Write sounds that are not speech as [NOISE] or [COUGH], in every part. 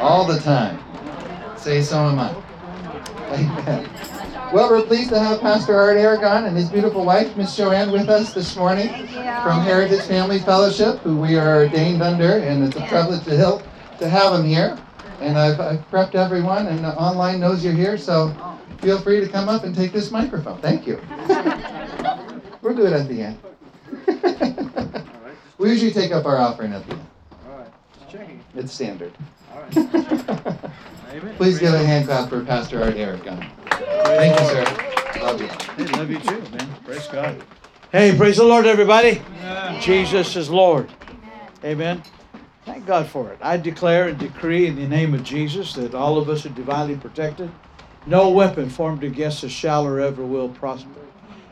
All the time. Say so am I. Amen. [LAUGHS] Well, we're pleased to have Pastor Art Aragon and his beautiful wife, Miss Joanne, with us this morning from Heritage Family Fellowship, who we are ordained under, and it's a privilege to help to have them here. And I've, I've prepped everyone, and online knows you're here, so feel free to come up and take this microphone. Thank you. [LAUGHS] we're good at the end. [LAUGHS] we usually take up our offering at the end. All right, just checking. It's standard. All right. Please give a hand clap for Pastor Art Aragon. Thank you, sir. Love you. Hey, love you too, man. Praise God. Hey, praise the Lord, everybody. Jesus is Lord. Amen. Thank God for it. I declare and decree in the name of Jesus that all of us are divinely protected. No weapon formed against us shall or ever will prosper.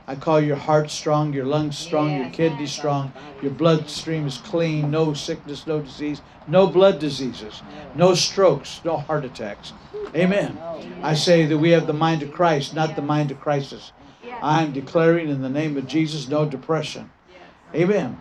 I call your heart strong, your lungs strong, your kidneys strong, your bloodstream is clean, no sickness, no disease, no blood diseases, no strokes, no heart attacks. Amen. I say that we have the mind of Christ, not the mind of crisis. I am declaring in the name of Jesus no depression. Amen.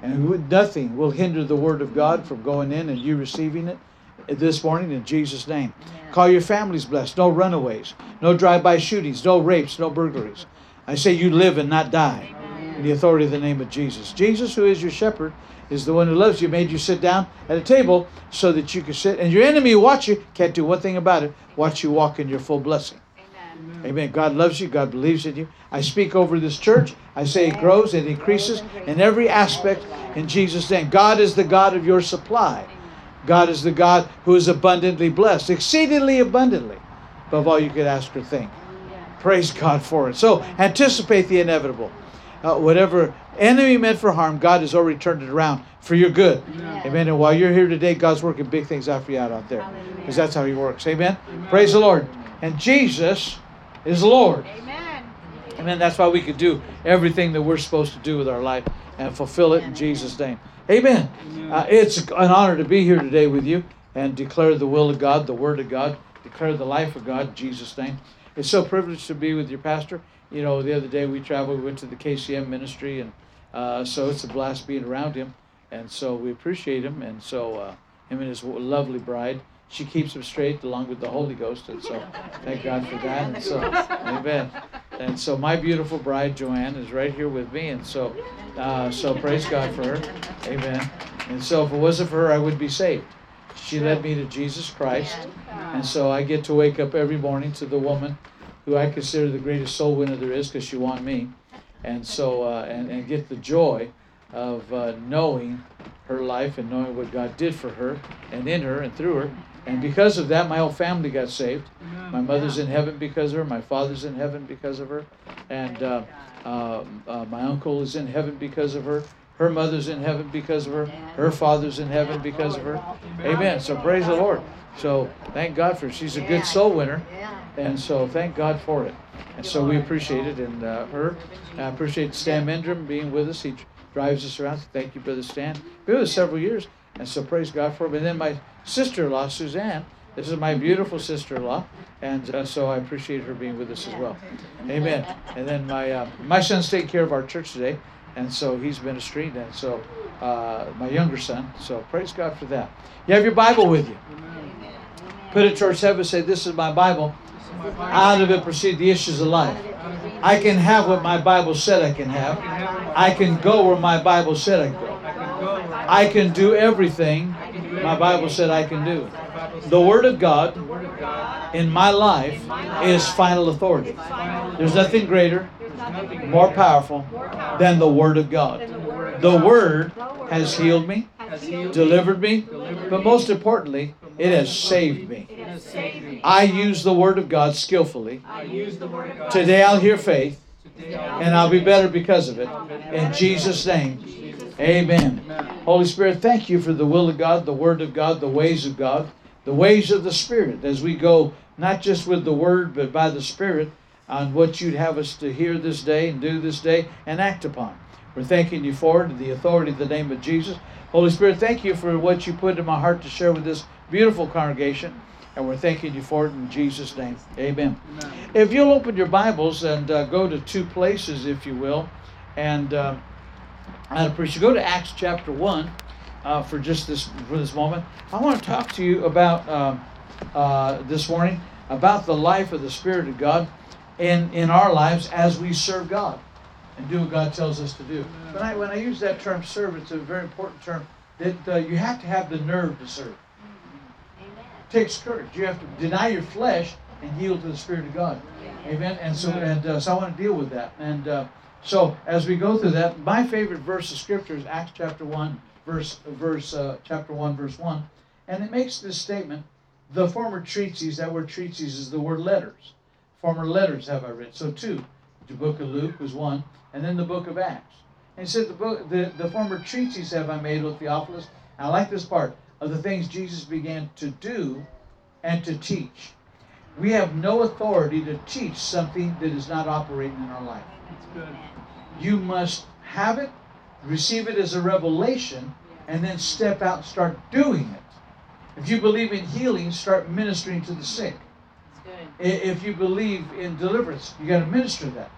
And nothing will hinder the word of God from going in and you receiving it this morning in Jesus' name. Call your families blessed. No runaways, no drive by shootings, no rapes, no burglaries. I say you live and not die in the authority of the name of Jesus. Jesus, who is your shepherd, is the one who loves you, made you sit down at a table so that you can sit. And your enemy watch you can't do one thing about it. Watch you walk in your full blessing. Amen. Amen. God loves you. God believes in you. I speak over this church. I say it grows and increases in every aspect in Jesus' name. God is the God of your supply. God is the God who is abundantly blessed, exceedingly abundantly, above all you could ask or think. Praise God for it. So anticipate the inevitable. Uh, whatever enemy meant for harm, God has already turned it around for your good. Amen. Amen. And while you're here today, God's working big things out for you out, out there. Because that's how He works. Amen? Amen. Praise the Lord. And Jesus is Lord. Amen. Amen. That's why we can do everything that we're supposed to do with our life and fulfill it in Jesus' name. Amen. Uh, it's an honor to be here today with you and declare the will of God, the Word of God, declare the life of God in Jesus' name it's so privileged to be with your pastor. You know, the other day we traveled, we went to the KCM ministry, and uh, so it's a blast being around him. And so we appreciate him, and so uh, him and his lovely bride. She keeps him straight along with the Holy Ghost, and so thank God for that. And so, amen. And so my beautiful bride Joanne is right here with me, and so, uh, so praise God for her, amen. And so if it wasn't for her, I would be saved. She led me to Jesus Christ. And so I get to wake up every morning to the woman who I consider the greatest soul winner there is because she won me. And so, uh, and, and get the joy of uh, knowing her life and knowing what God did for her and in her and through her. And because of that, my whole family got saved. My mother's in heaven because of her. My father's in heaven because of her. And uh, uh, uh my uncle is in heaven because of her. Her mother's in heaven because of her. Her father's in heaven because of her. Amen. So praise the Lord. So thank God for she's a good soul winner, and so thank God for it. And so we appreciate it and uh, her. I appreciate Stan Mendrum being with us. He drives us around. Thank you, Brother Stan. Been with us several years, and so praise God for him. And then my sister-in-law Suzanne. This is my beautiful sister-in-law, and uh, so I appreciate her being with us as well. Amen. And then my uh, my son's taking care of our church today and so he's ministering, and so uh, my younger son. So praise God for that. You have your Bible with you. Put it towards heaven. Say, "This is my Bible. Out of it proceed the issues of life. I can have what my Bible said I can have. I can go where my Bible said I can go. I can do everything my Bible said I can do. The Word of God in my life is final authority. There's nothing greater more powerful than the Word of God. The Word has healed me, delivered me, but most importantly, it has saved me. I use the Word of God skillfully. Today I'll hear faith, and I'll be better because of it. In Jesus' name, amen. Holy Spirit, thank you for the will of God, the Word of God, the ways of God, the ways of the Spirit as we go not just with the Word, but by the Spirit on what you'd have us to hear this day and do this day and act upon. We're thanking you for it in the authority of the name of Jesus. Holy Spirit, thank you for what you put in my heart to share with this beautiful congregation. And we're thanking you for it in Jesus' name. Amen. Amen. If you'll open your Bibles and uh, go to two places, if you will, and uh, I'd appreciate you Go to Acts chapter 1. uh, for just this for this moment. I want to talk to you about um, uh, this morning about the life of the Spirit of God in in our lives as we serve God and do what God tells us to do. When I when I use that term serve, it's a very important term that uh, you have to have the nerve to serve. It takes courage. You have to deny your flesh and yield to the Spirit of God. Amen. And so and uh, so I want to deal with that. And uh, so as we go through that, my favorite verse of Scripture is Acts chapter one, verse verse uh, chapter one, verse one, and it makes this statement: the former treatises. That word treatises is the word letters. Former letters have I written. So two. The book of Luke was one, and then the book of Acts. And he said the book, the, the former treatises have I made with Theophilus. I like this part of the things Jesus began to do and to teach. We have no authority to teach something that is not operating in our life. That's good. You must have it, receive it as a revelation, and then step out and start doing it. If you believe in healing, start ministering to the sick. I- If you believe in deliverance, you got to minister that.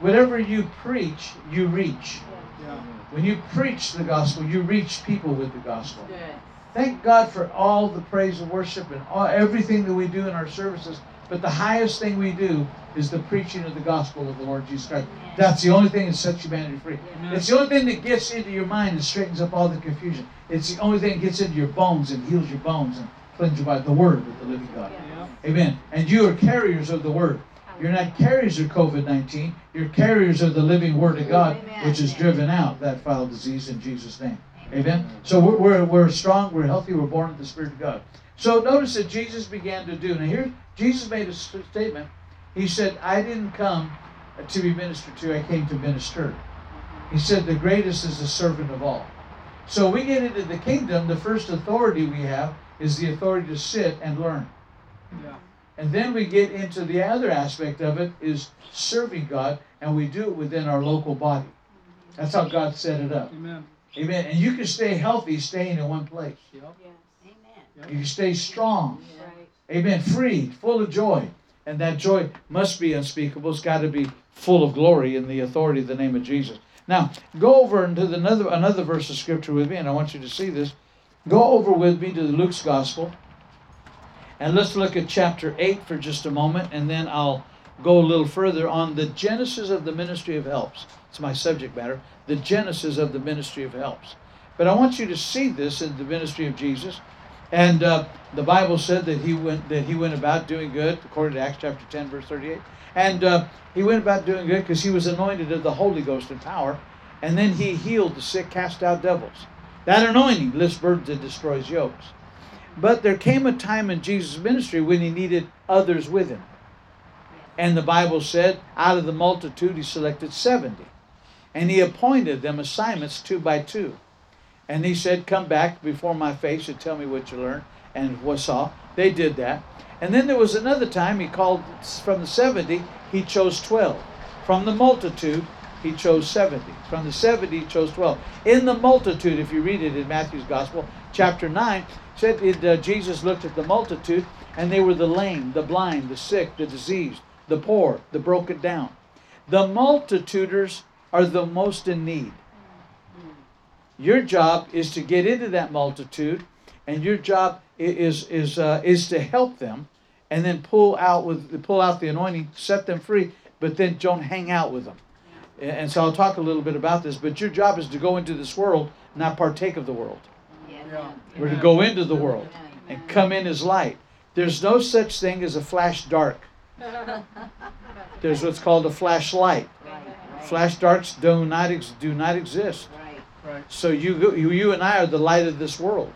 Whatever you preach, you reach. Yeah. When you preach the gospel, you reach people with the gospel. Thank God for all the praise and worship and all, everything that we do in our services. But the highest thing we do is the preaching of the gospel of the Lord Jesus Christ. That's the only thing that sets humanity free. Amen. It's the only thing that gets into your mind and straightens up all the confusion. It's the only thing that gets into your bones and heals your bones and cleanses you by the word of the living God. Yeah. Amen. And you are carriers of the word. You're not carriers of COVID 19. You're carriers of the living word of God, Amen. which has driven out that foul disease in Jesus' name. Amen. So we're, we're, we're strong, we're healthy, we're born of the Spirit of God. So notice that Jesus began to do. Now, here, Jesus made a statement. He said, I didn't come to be ministered to, I came to minister. He said, The greatest is the servant of all. So we get into the kingdom, the first authority we have is the authority to sit and learn. Yeah. And then we get into the other aspect of it is serving God, and we do it within our local body. That's how God set it up. Amen. Amen. And you can stay healthy staying in one place. Yep. You can stay strong. Amen. Free, full of joy. And that joy must be unspeakable. It's got to be full of glory in the authority of the name of Jesus. Now, go over into the another another verse of scripture with me, and I want you to see this. Go over with me to the Luke's gospel. And let's look at chapter 8 for just a moment, and then I'll go a little further on the genesis of the ministry of helps. It's my subject matter, the genesis of the ministry of helps. But I want you to see this in the ministry of Jesus. And uh, the Bible said that he went that he went about doing good, according to Acts chapter 10, verse 38. And uh, he went about doing good because he was anointed of the Holy Ghost and power. And then he healed the sick, cast out devils. That anointing lifts burdens and destroys yokes. But there came a time in Jesus' ministry when he needed others with him. And the Bible said, out of the multitude, he selected 70. And he appointed them assignments two by two. And he said, Come back before my face and tell me what you learned and what saw. They did that. And then there was another time he called from the 70, he chose 12. From the multitude, he chose 70. From the 70, he chose 12. In the multitude, if you read it in Matthew's Gospel, chapter 9, said it, uh, Jesus looked at the multitude, and they were the lame, the blind, the sick, the diseased, the poor, the broken down. The multituders are the most in need. Your job is to get into that multitude, and your job is is uh, is to help them, and then pull out with pull out the anointing, set them free, but then don't hang out with them. And so I'll talk a little bit about this. But your job is to go into this world, not partake of the world. We're to go into the world and come in as light. There's no such thing as a flash dark. There's what's called a flashlight. Flash darks do not ex- do not exist. So you, go- you you and I are the light of this world.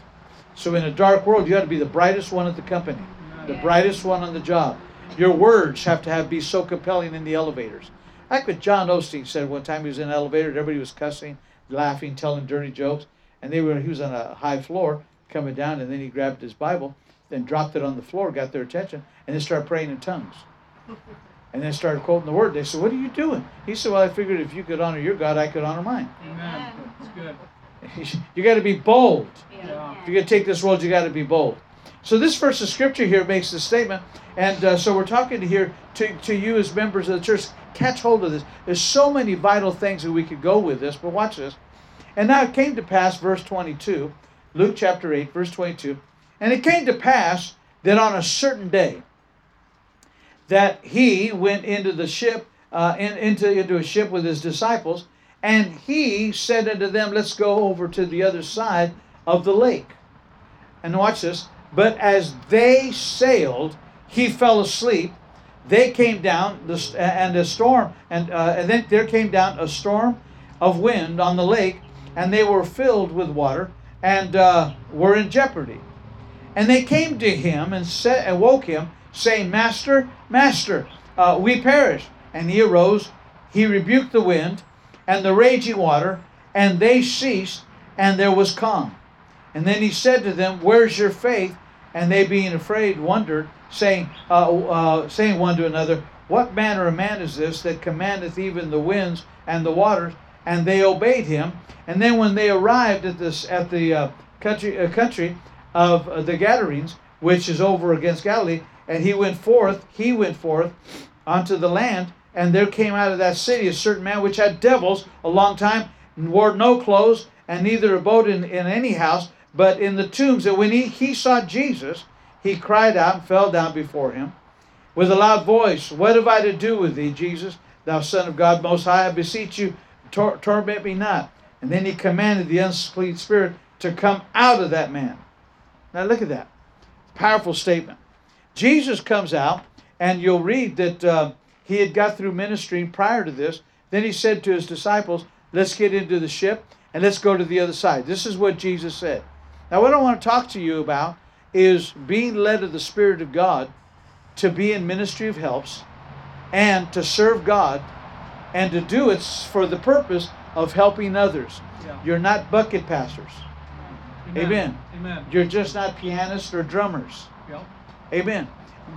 So in a dark world, you got to be the brightest one at the company, the brightest one on the job. Your words have to have be so compelling in the elevators. Like what John Osteen said one time, he was in an elevator, everybody was cussing, laughing, telling dirty jokes, and they were he was on a high floor coming down, and then he grabbed his Bible, then dropped it on the floor, got their attention, and then started praying in tongues. [LAUGHS] And then started quoting the word. They said, "What are you doing?" He said, "Well, I figured if you could honor your God, I could honor mine." Amen. That's good. [LAUGHS] You got to be bold. Yeah. If you're going to take this world, you got to be bold. So this verse of scripture here makes the statement, and uh, so we're talking here to, to you as members of the church. Catch hold of this. There's so many vital things that we could go with this, but watch this. And now it came to pass, verse 22, Luke chapter 8, verse 22. And it came to pass that on a certain day that he went into the ship, uh, in, into, into a ship with his disciples, and he said unto them, Let's go over to the other side of the lake. And watch this. But as they sailed, he fell asleep. They came down, and a storm, and, uh, and then there came down a storm of wind on the lake, and they were filled with water and uh, were in jeopardy. And they came to him and, said, and woke him, saying, Master, Master, uh, we perish. And he arose, he rebuked the wind and the raging water, and they ceased, and there was calm. And then he said to them, Where's your faith? And they, being afraid, wondered, saying, uh, uh, saying one to another, What manner of man is this that commandeth even the winds and the waters? And they obeyed him. And then when they arrived at this at the uh, country uh, country of uh, the Gadarenes, which is over against Galilee, and he went forth, he went forth unto the land, and there came out of that city a certain man which had devils a long time, and wore no clothes, and neither abode in, in any house, but in the tombs. And when he, he saw Jesus, he cried out and fell down before him with a loud voice, What have I to do with thee, Jesus, thou Son of God Most High? I beseech you, tor- torment me not. And then he commanded the unclean spirit to come out of that man. Now look at that. Powerful statement. Jesus comes out, and you'll read that uh, he had got through ministering prior to this. Then he said to his disciples, Let's get into the ship and let's go to the other side. This is what Jesus said. Now, what I want to talk to you about is being led of the Spirit of God to be in ministry of helps and to serve God and to do it for the purpose of helping others. Yeah. You're not bucket pastors. Amen. Amen. You're just not pianists or drummers. Yep. Amen.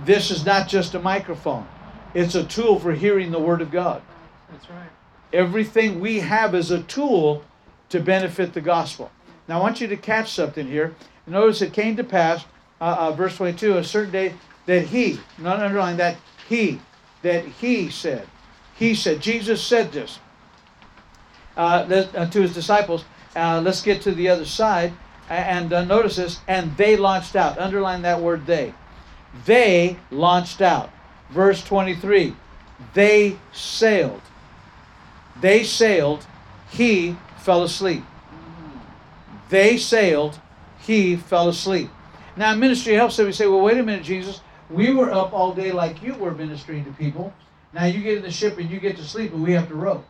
This is not just a microphone. It's a tool for hearing the word of God. That's right. Everything we have is a tool to benefit the gospel. Now, I want you to catch something here. Notice it came to pass, uh, uh, verse 22, a certain day that he, not underline that, he, that he said, he said, Jesus said this uh, uh, to his disciples. Uh, let's get to the other side. And uh, notice this, and they launched out. Underline that word they. They launched out. Verse 23, they sailed. They sailed, he fell asleep. They sailed, he fell asleep. Now, ministry helps them. We say, well, wait a minute, Jesus. We were up all day like you were ministering to people. Now you get in the ship and you get to sleep, and we have to row.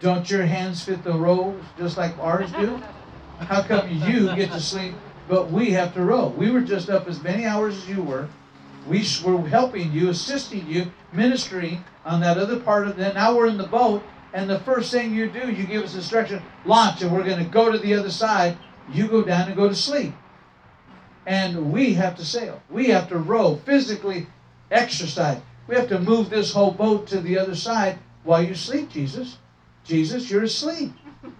Don't your hands fit the row just like ours do? How come you get to sleep, but we have to row? We were just up as many hours as you were. We were helping you, assisting you, ministering on that other part of it. Now we're in the boat, and the first thing you do, you give us instruction, launch, and we're going to go to the other side. You go down and go to sleep. And we have to sail. We have to row, physically exercise. We have to move this whole boat to the other side while you sleep, Jesus. Jesus, you're asleep. [LAUGHS]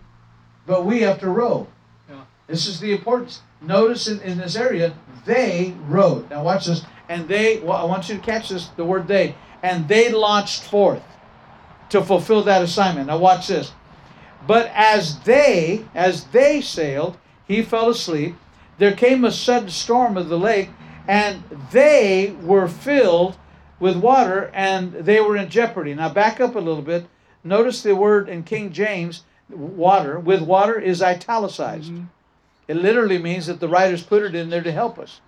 But we have to row. Yeah. This is the importance. Notice in, in this area, they rowed. Now watch this. And they, well, I want you to catch this, the word they. And they launched forth to fulfill that assignment. Now watch this. But as they, as they sailed, he fell asleep. There came a sudden storm of the lake, and they were filled with water, and they were in jeopardy. Now back up a little bit. Notice the word in King James, water, with water is italicized. Mhm. It literally means that the writers put it in there to help us.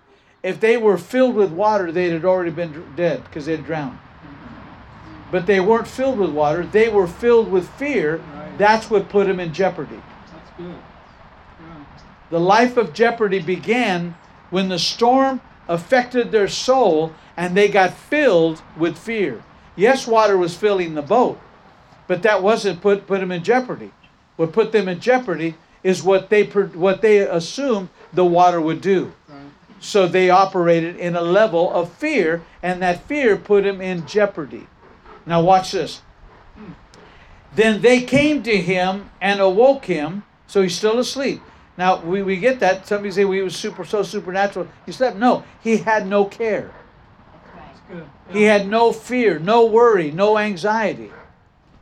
If they were filled with water, they'd had already been dead because they'd drowned. But they weren't filled with water, they were filled with fear. Right. That's what put them in jeopardy. That's good. Yeah. The life of jeopardy began when the storm affected their soul and they got filled with fear. Yes, water was filling the boat, but that wasn't put put them in jeopardy. What put them in jeopardy is what they what they assumed the water would do. So they operated in a level of fear, and that fear put him in jeopardy. Now, watch this. Hmm. Then they came to him and awoke him, so he's still asleep. Now, we, we get that. Some people say, well, he was super, so supernatural. He slept. No, he had no care. That's good. He had no fear, no worry, no anxiety.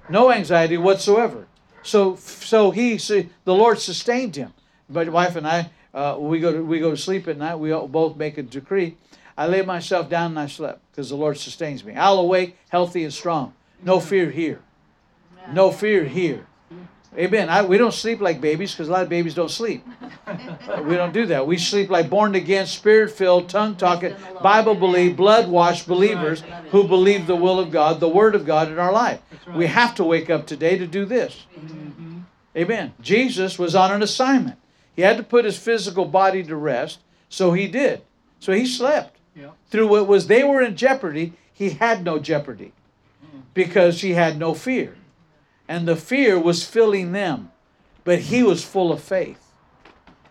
No anxiety whatsoever. So, so he, so the Lord sustained him. my wife and I, uh, we go to we go to sleep at night. We all both make a decree. I lay myself down and I slept because the Lord sustains me. I'll awake healthy and strong. No fear here. No fear here. Amen. I, we don't sleep like babies because a lot of babies don't sleep. [LAUGHS] we don't do that. We sleep like born again, spirit filled, tongue talking, Bible believe, blood washed believers who believe the will of God, the Word of God in our life. We have to wake up today to do this. Mm-hmm. Amen. Jesus was on an assignment. He had to put his physical body to rest, so he did. So he slept. Yeah. Through what was they were in jeopardy, he had no jeopardy because he had no fear. And the fear was filling them, but he was full of faith.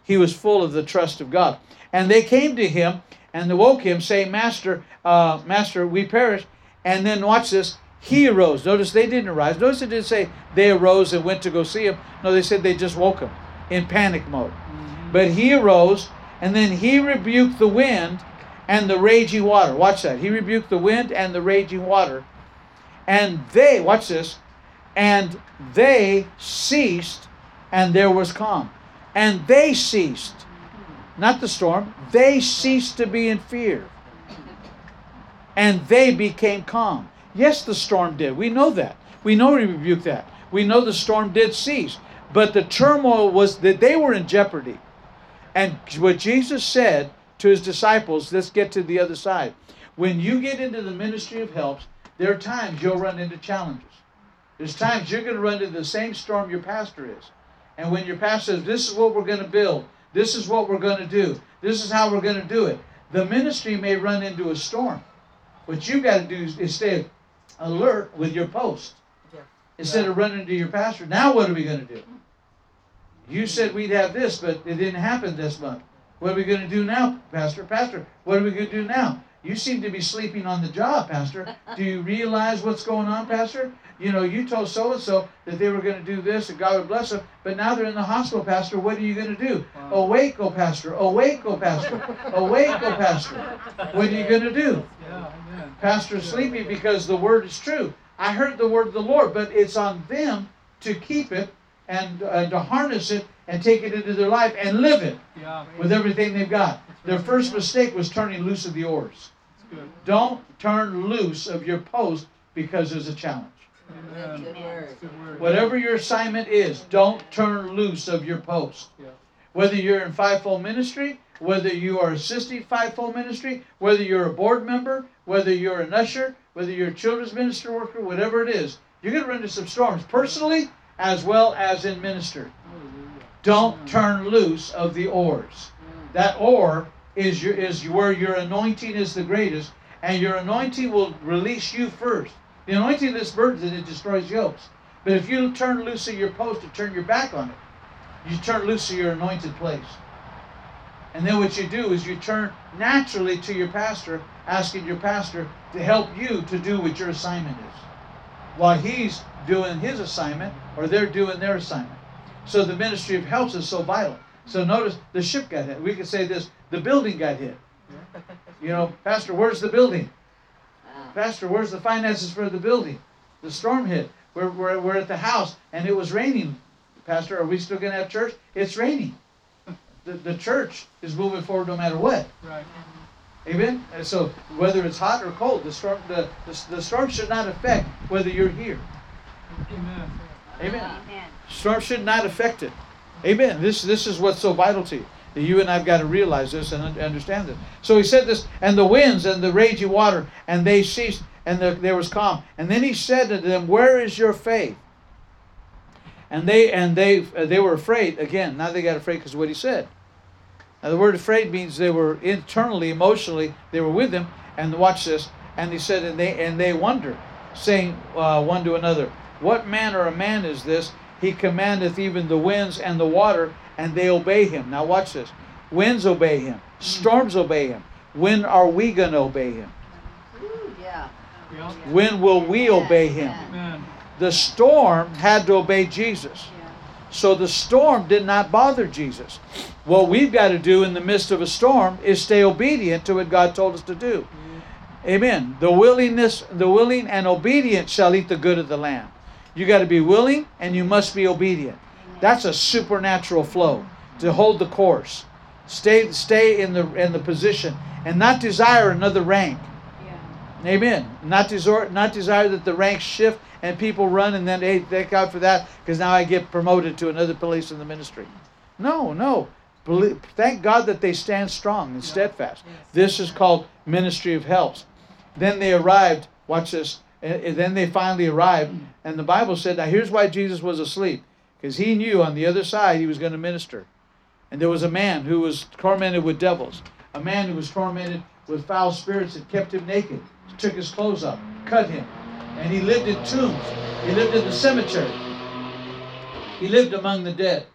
He was full of the trust of God. And they came to him and awoke him, saying, Master, uh, Master, we perish. And then watch this. He arose. Notice they didn't arise. Notice it didn't say they arose and went to go see him. No, they said they just woke him in panic mode. But he arose, and then he rebuked the wind and the raging water. Watch that. He rebuked the wind and the raging water. And they, watch this, and they ceased, and there was calm. And they ceased, not the storm, they ceased to be in fear. And they became calm. Yes, the storm did. We know that. We know he rebuked that. We know the storm did cease. But the turmoil was that they were in jeopardy. And what Jesus said to his disciples, let's get to the other side. When you get into the ministry of helps, there are times you'll run into challenges. There's times you're going to run into the same storm your pastor is. And when your pastor says, This is what we're going to build, this is what we're going to do, this is how we're going to do it, the ministry may run into a storm. What you've got to do is, is stay alert with your post instead of running to your pastor. Now, what are we going to do? You said we'd have this, but it didn't happen this month. What are we going to do now, Pastor? Pastor, what are we going to do now? You seem to be sleeping on the job, Pastor. Do you realize what's going on, Pastor? You know, you told so and so that they were going to do this and God would bless them, but now they're in the hospital, Pastor. What are you going to do? Wow. Awake, oh Pastor. Awake, oh Pastor. Awake, oh Pastor. What are you going to do? Yeah. Pastor's sleeping because the word is true. I heard the word of the Lord, but it's on them to keep it and uh, to harness it and take it into their life and live it Yeah, with everything they've got. Their first mistake was turning loose of the oars. Don't turn loose of your post because there's a challenge. Amen. Good um, word. It's good word. Whatever your assignment is, don't turn loose of your post. Yeah. Whether you're in fivefold ministry, whether you are assisting fivefold ministry, whether you're a board member, whether you're an usher, whether you're a children's minister worker, whatever it is, you're going to run into some storms personally as well as in ministry. Don't mm. turn loose of the oars. Mm. That oar is your is where your anointing is the greatest, and your anointing will release you first. The anointing of this burden that it destroys yokes. But if you turn loose of your post and turn your back on it, you turn loose of your anointed place. And then what you do is you turn naturally to your pastor, asking your pastor to help you to do what your assignment is. While he's doing his assignment or they're doing their assignment. So the ministry of helps is so vital. So notice the ship got hit. We could say this the building got hit. You know, Pastor, where's the building? Wow. Pastor, where's the finances for the building? The storm hit. We're, we're, we're at the house and it was raining. Pastor, are we still going to have church? It's raining. The, the church is moving forward no matter what. Right. Amen? And so whether it's hot or cold, the storm, the, the, the storm should not affect whether you're here. Amen. Amen. Amen. Storm should not affect it. Amen. This this is what's so vital to you. You and I've got to realize this and understand this. So he said this, and the winds and the raging water, and they ceased, and the, there was calm. And then he said to them, "Where is your faith?" And they and they uh, they were afraid again. Now they got afraid because of what he said. Now the word afraid means they were internally, emotionally, they were with him. And watch this. And he said, and they and they wonder, saying uh, one to another, What manner of man is this? He commandeth even the winds and the water, and they obey him. Now watch this. Winds obey him. Storms obey him. When are we going to obey him? Ooh, yeah. Yeah. When will we obey him? The storm had to obey Jesus. So the storm did not bother Jesus. What we've got to do in the midst of a storm is stay obedient to what God told us to do. Mm-hmm. Amen. The willingness, the willing and obedient shall eat the good of the land. You got to be willing and you must be obedient. That's a supernatural flow. to hold the course, stay stay in the in the position, and not desire another rank. Amen. Not desire not desire that the ranks shift and people run and then hey thank God for that because now I get promoted to another place in the ministry. No, no. Believe, thank God that they stand strong and steadfast. This is called ministry of helps. Then they arrived. Watch this. And then they finally arrived, and the Bible said, "Now here's why Jesus was asleep, because he knew on the other side he was going to minister." And there was a man who was tormented with devils, a man who was tormented with foul spirits that kept him naked, took his clothes off, cut him, and he lived in tombs. He lived in the cemetery. He lived among the dead,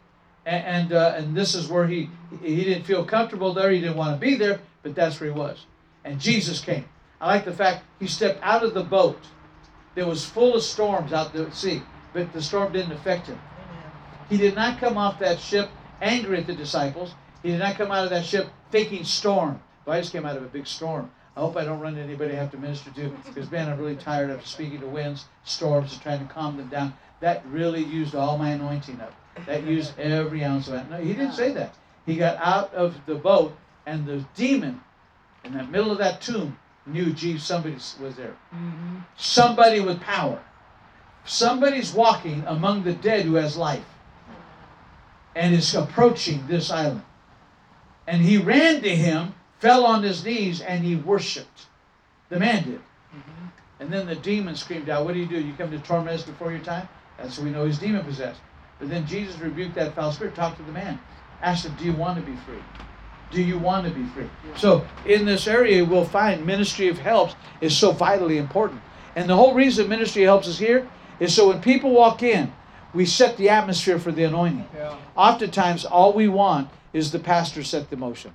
and and, uh, and this is where he he didn't feel comfortable there. He didn't want to be there, but that's where he was. And Jesus came. I like the fact he stepped out of the boat. That was full of storms out there at sea, but the storm didn't affect him. He did not come off that ship angry at the disciples. He did not come out of that ship thinking storm. Well, I just came out of a big storm. I hope I don't run into anybody I have to minister to because, man, I'm really tired of speaking to winds, storms, and trying to calm them down. That really used all my anointing up. That used [LAUGHS] every ounce of it. No, he didn't say that. He got out of the boat, and the demon in the middle of that tomb knew, gee, somebody was there. Mm-hmm. Somebody with power. Somebody's walking among the dead who has life and is approaching this island. And he ran to him, fell on his knees, and he worshiped. The man did. Mm-hmm. And then the demon screamed out, What do you do? You come to torment us before your time? That's when we know he's demon possessed. But then Jesus rebuked that foul spirit, talked to the man, asked him, Do you want to be free? Do you want to be free? So in this area, we'll find ministry of helps is so vitally important. And the whole reason ministry helps is here is so when people walk in, we set the atmosphere for the anointing. Yeah. Oftentimes, all we want is the pastor set the motion.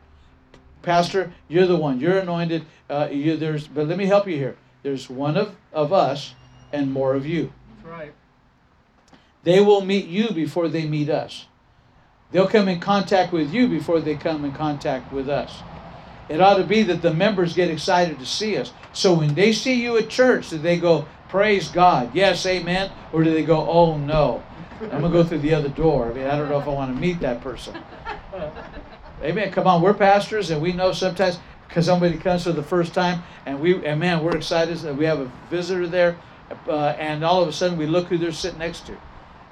Pastor, you're the one. You're anointed. Uh, you, there's, but let me help you here. There's one of, of us and more of you. That's right. They will meet you before they meet us. They'll come in contact with you before they come in contact with us. It ought to be that the members get excited to see us. So when they see you at church, do they go, Praise God, yes, amen? Or do they go, Oh no, I'm to go through the other door? I mean, I don't know if I want to meet that person. Amen. Come on, we're pastors, and we know sometimes because somebody comes for the first time, and we and man, we're excited that we have a visitor there, uh, and all of a sudden we look who they're sitting next to,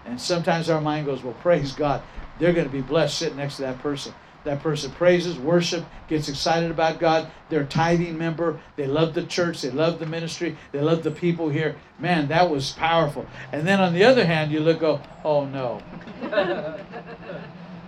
and sometimes our mind goes, "Well, praise God, they're going to be blessed sitting next to that person." That person praises, worship, gets excited about God. They're a tithing member. They love the church. They love the ministry. They love the people here. Man, that was powerful. And then on the other hand, you look, go, oh no. [LAUGHS]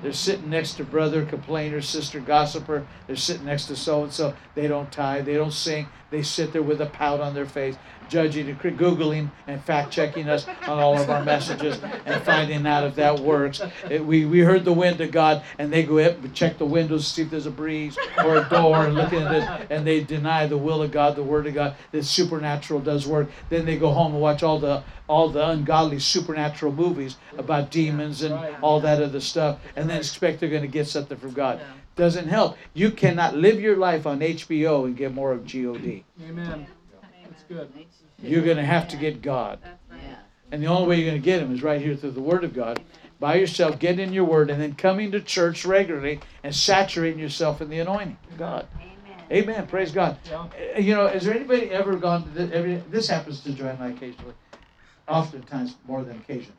They're sitting next to brother complainer, sister gossiper. They're sitting next to so and so. They don't tithe. They don't sing. They sit there with a pout on their face, judging and googling and fact checking us on all of our messages and finding out if that works. It- we we heard the wind of God, and they go up and check the windows, to see if there's a breeze or a door, and look at this, and they deny the will of God, the word of God, that supernatural does work. Then they go home and watch all the all the ungodly supernatural movies about demons and all that other stuff, and then expect they're going to get something from God. Doesn't help. You cannot live your life on HBO and get more of God. Amen. That's good. You're going to have to get God. And the only way you're going to get Him is right here through the Word of God. By yourself, getting in your Word, and then coming to church regularly and saturating yourself in the anointing of God. Amen. Praise God. You know, has there anybody ever gone to this? Every, this happens to Joy and I occasionally, oftentimes more than occasion.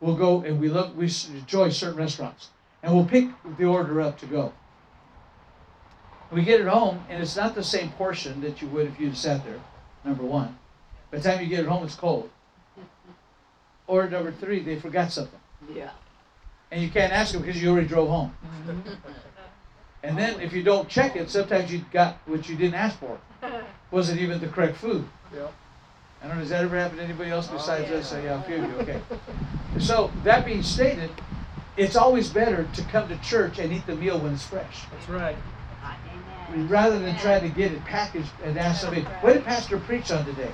We'll go and we love we enjoy certain restaurants, and we'll pick the order up to go. We get it home, and it's not the same portion that you would if you'd sat there. Number one, by the time you get it home, it's cold. [LAUGHS] Or number three, they forgot something, Yeah. and you can't ask them because you already drove home. And then if you don't check it, sometimes you got what you didn't ask for. Wasn't even the correct food. Yeah. I don't know, has that ever happened to anybody else besides us? Uh, yeah, a few of you, okay. So, that being stated, it's always better to come to church and eat the meal when it's fresh. That's right. Rather than trying to get it packaged and ask somebody, what did Pastor preach on today?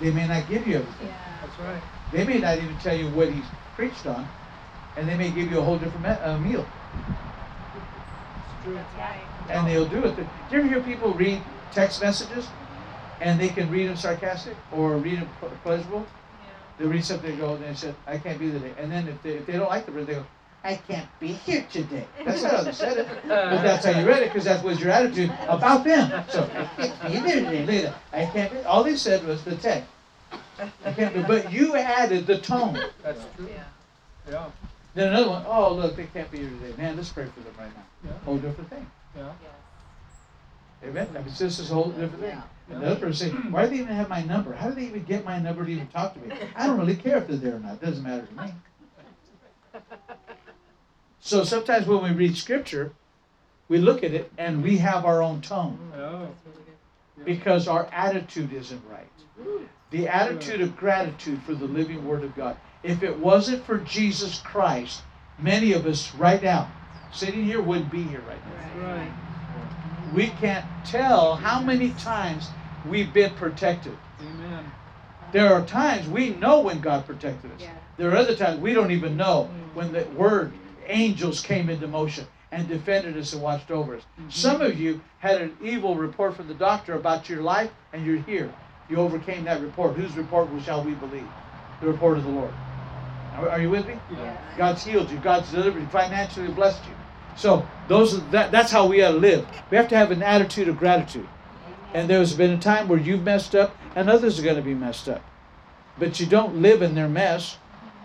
They may not give you everything. That's right. They may not even tell you what he preached on, and they may give you a whole different me- uh, meal. It's true. and they'll do it. Do you ever hear people read text messages and they can read them sarcastic or read them ple- pleasurable? They read something and go, and they said, I can't be there. And then if they, if they don't like the word, they go, I can't be here today. That's not how they said it. [LAUGHS] Uh. But that's how you read it because that was your attitude about them. So I can't be there today. Look at that. I can't be. All they said was the text. I can't be. But you added the tone. That's true. Yeah. yeah. Then another one, oh look, they can't be here today. Man, let's pray for them right now. Yeah. Whole different thing. Yeah. Amen. I mean, this is a whole different thing. Yeah. Another person say, why do they even have my number? How do they even get my number to even talk to me? I don't really care if they're there or not. It doesn't matter to me. [LAUGHS] So sometimes when we read scripture, we look at it and we have our own tone Oh. because our attitude isn't right. The attitude of gratitude for the living Word of God. If it wasn't for Jesus Christ, many of us right now, sitting here, wouldn't be here right now. Right. We can't tell how many times we've been protected. Amen. There are times we know when God protected us. Yeah. There are other times we don't even know when the word angels came into motion and defended us and watched over us. Mm-hmm. Some of you had an evil report from the doctor about your life and you're here. You overcame that report. Whose report shall we believe? The report of the Lord. Are, you with me? Yeah. God's healed you. God's delivered you. Financially blessed you. So those that, that's how we got to live. We have to have an attitude of gratitude. And there's been a time where you've messed up and others are going to be messed up. But you don't live in their mess.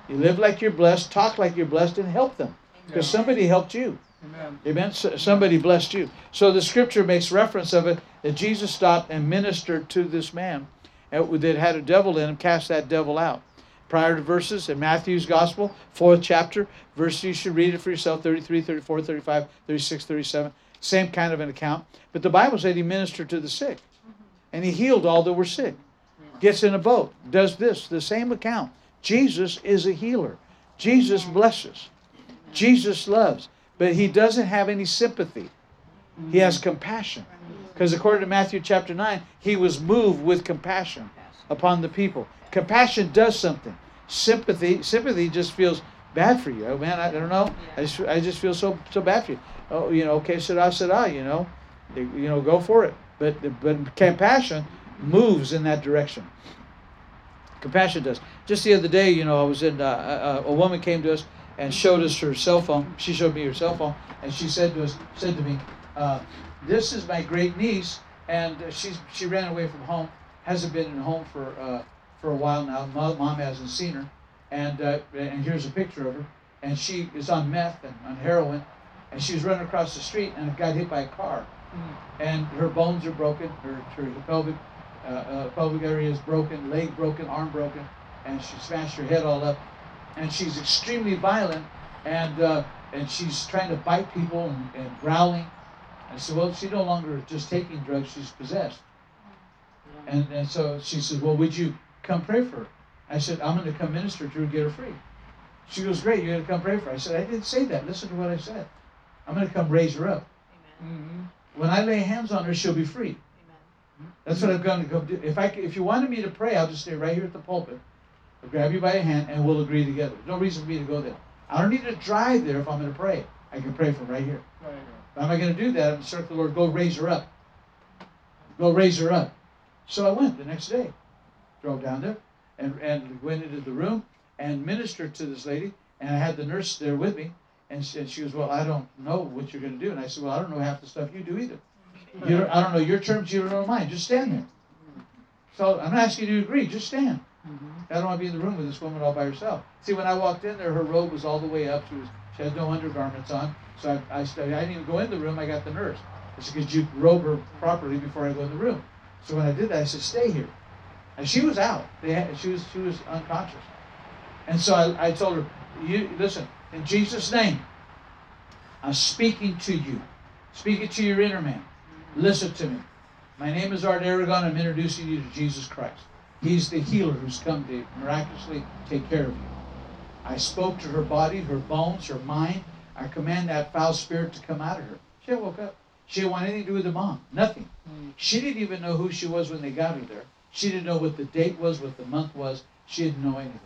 You live like you're blessed, talk like you're blessed, and help them. Because Yeah. somebody helped you. Amen. Amen. So- Somebody blessed you. So the scripture makes reference of it that Jesus stopped and ministered to this man uh, that had a devil in him, cast that devil out. Prior to verses in Matthew's Gospel, fourth chapter, verse you should read it for yourself 33, 34, 35, 36, 37. Same kind of an account. But the Bible said he ministered to the sick and he healed all that were sick. Gets in a boat, does this, the same account. Jesus is a healer. Jesus blesses. Jesus loves, but he doesn't have any sympathy. He has compassion. Because according to Matthew chapter 9, he was moved with compassion upon the people. Compassion does something. Sympathy, sympathy just feels bad for you. Oh man, I, I don't know. I just, I just feel so so bad for you. Oh, you know, okay, sada sada, you know, you know, go for it. But but compassion moves in that direction. Compassion does. Just the other day, you know, I was in. Uh, a, a woman came to us and showed us her cell phone. She showed me her cell phone, and she said to us, said to me, uh, "This is my great niece, and she's she ran away from home. Hasn't been in home for uh, for a while now. Mom, mom hasn't seen her, and uh, and here's a picture of her. And she is on meth and on heroin, and she was running across the street and got hit by a car, and her bones are broken. Her her pelvic uh, uh, pelvic area is broken, leg broken, arm broken, and she smashed her head all up. And she's extremely violent, and uh, and she's trying to bite people and, and growling. I said, well, she's no longer just taking drugs; she's possessed. And and so she says, well, would you come pray for her? I said, I'm going to come minister to her and get her free. She goes, great, you're going to come pray for her. I said, I didn't say that. Listen to what I said. I'm going to come raise her up. Mm-hmm. When I lay hands on her, she'll be free. That's what I'm going to go do. If I, if you wanted me to pray, I'll just stay right here at the pulpit. I'll grab you by the hand and we'll agree together. There's no reason for me to go there. I don't need to drive there if I'm going to pray. I can pray from right here. Right. How am I going to do that? I'm going to circle the Lord, go raise her up. Go raise her up. So I went the next day. Drove down there and, and went into the room and ministered to this lady. And I had the nurse there with me. And she, and she goes, Well, I don't know what you're going to do. And I said, Well, I don't know half the stuff you do either. [LAUGHS] You don't, I don't know your terms, you don't know mine. Just stand there. So I'm not asking you to agree. Just stand. Mm-hmm. I don't want to be in the room with this woman all by herself. See, when I walked in there, her robe was all the way up. She was she had no undergarments on. So I, I, started, I didn't even go in the room. I got the nurse. I said, could you robe her properly before I go in the room? So when I did that, I said, stay here. And she was out. Had, she was she was unconscious. And so I, I told her, you listen, in Jesus' name, I'm speaking to you. Speaking to your inner man. Listen to me. My name is Art Aragon. I'm introducing you to Jesus Christ. He's the healer who's come to miraculously take care of you. I spoke to her body, her bones, her mind. I command that foul spirit to come out of her. She woke up. She didn't want anything to do with the mom. Nothing. She didn't even know who she was when they got her there. She didn't know what the date was, what the month was. She didn't know anything.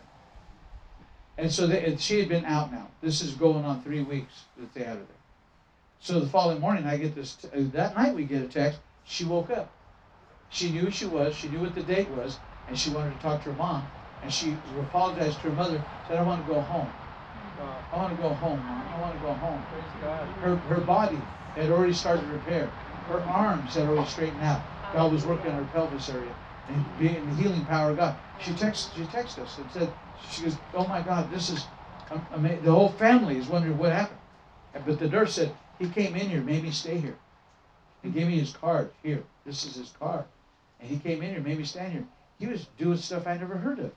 And so they, and she had been out now. This is going on three weeks that they had her there. So the following morning, I get this. T- uh, that night, we get a text. She woke up. She knew who she was. She knew what the date was, and she wanted to talk to her mom. And she apologized to her mother. Said, "I want to go home." I want to go home, Mom. I want to go home. Praise God. Her, her body had already started to repair. Her arms had already straightened out. God was working on her pelvis area and being the healing power of God. She texted, she texted us and said, she goes, oh my God, this is amazing. The whole family is wondering what happened. But the nurse said, he came in here, made me stay here. He gave me his card. Here, this is his card. And he came in here, made me stand here. He was doing stuff I never heard of.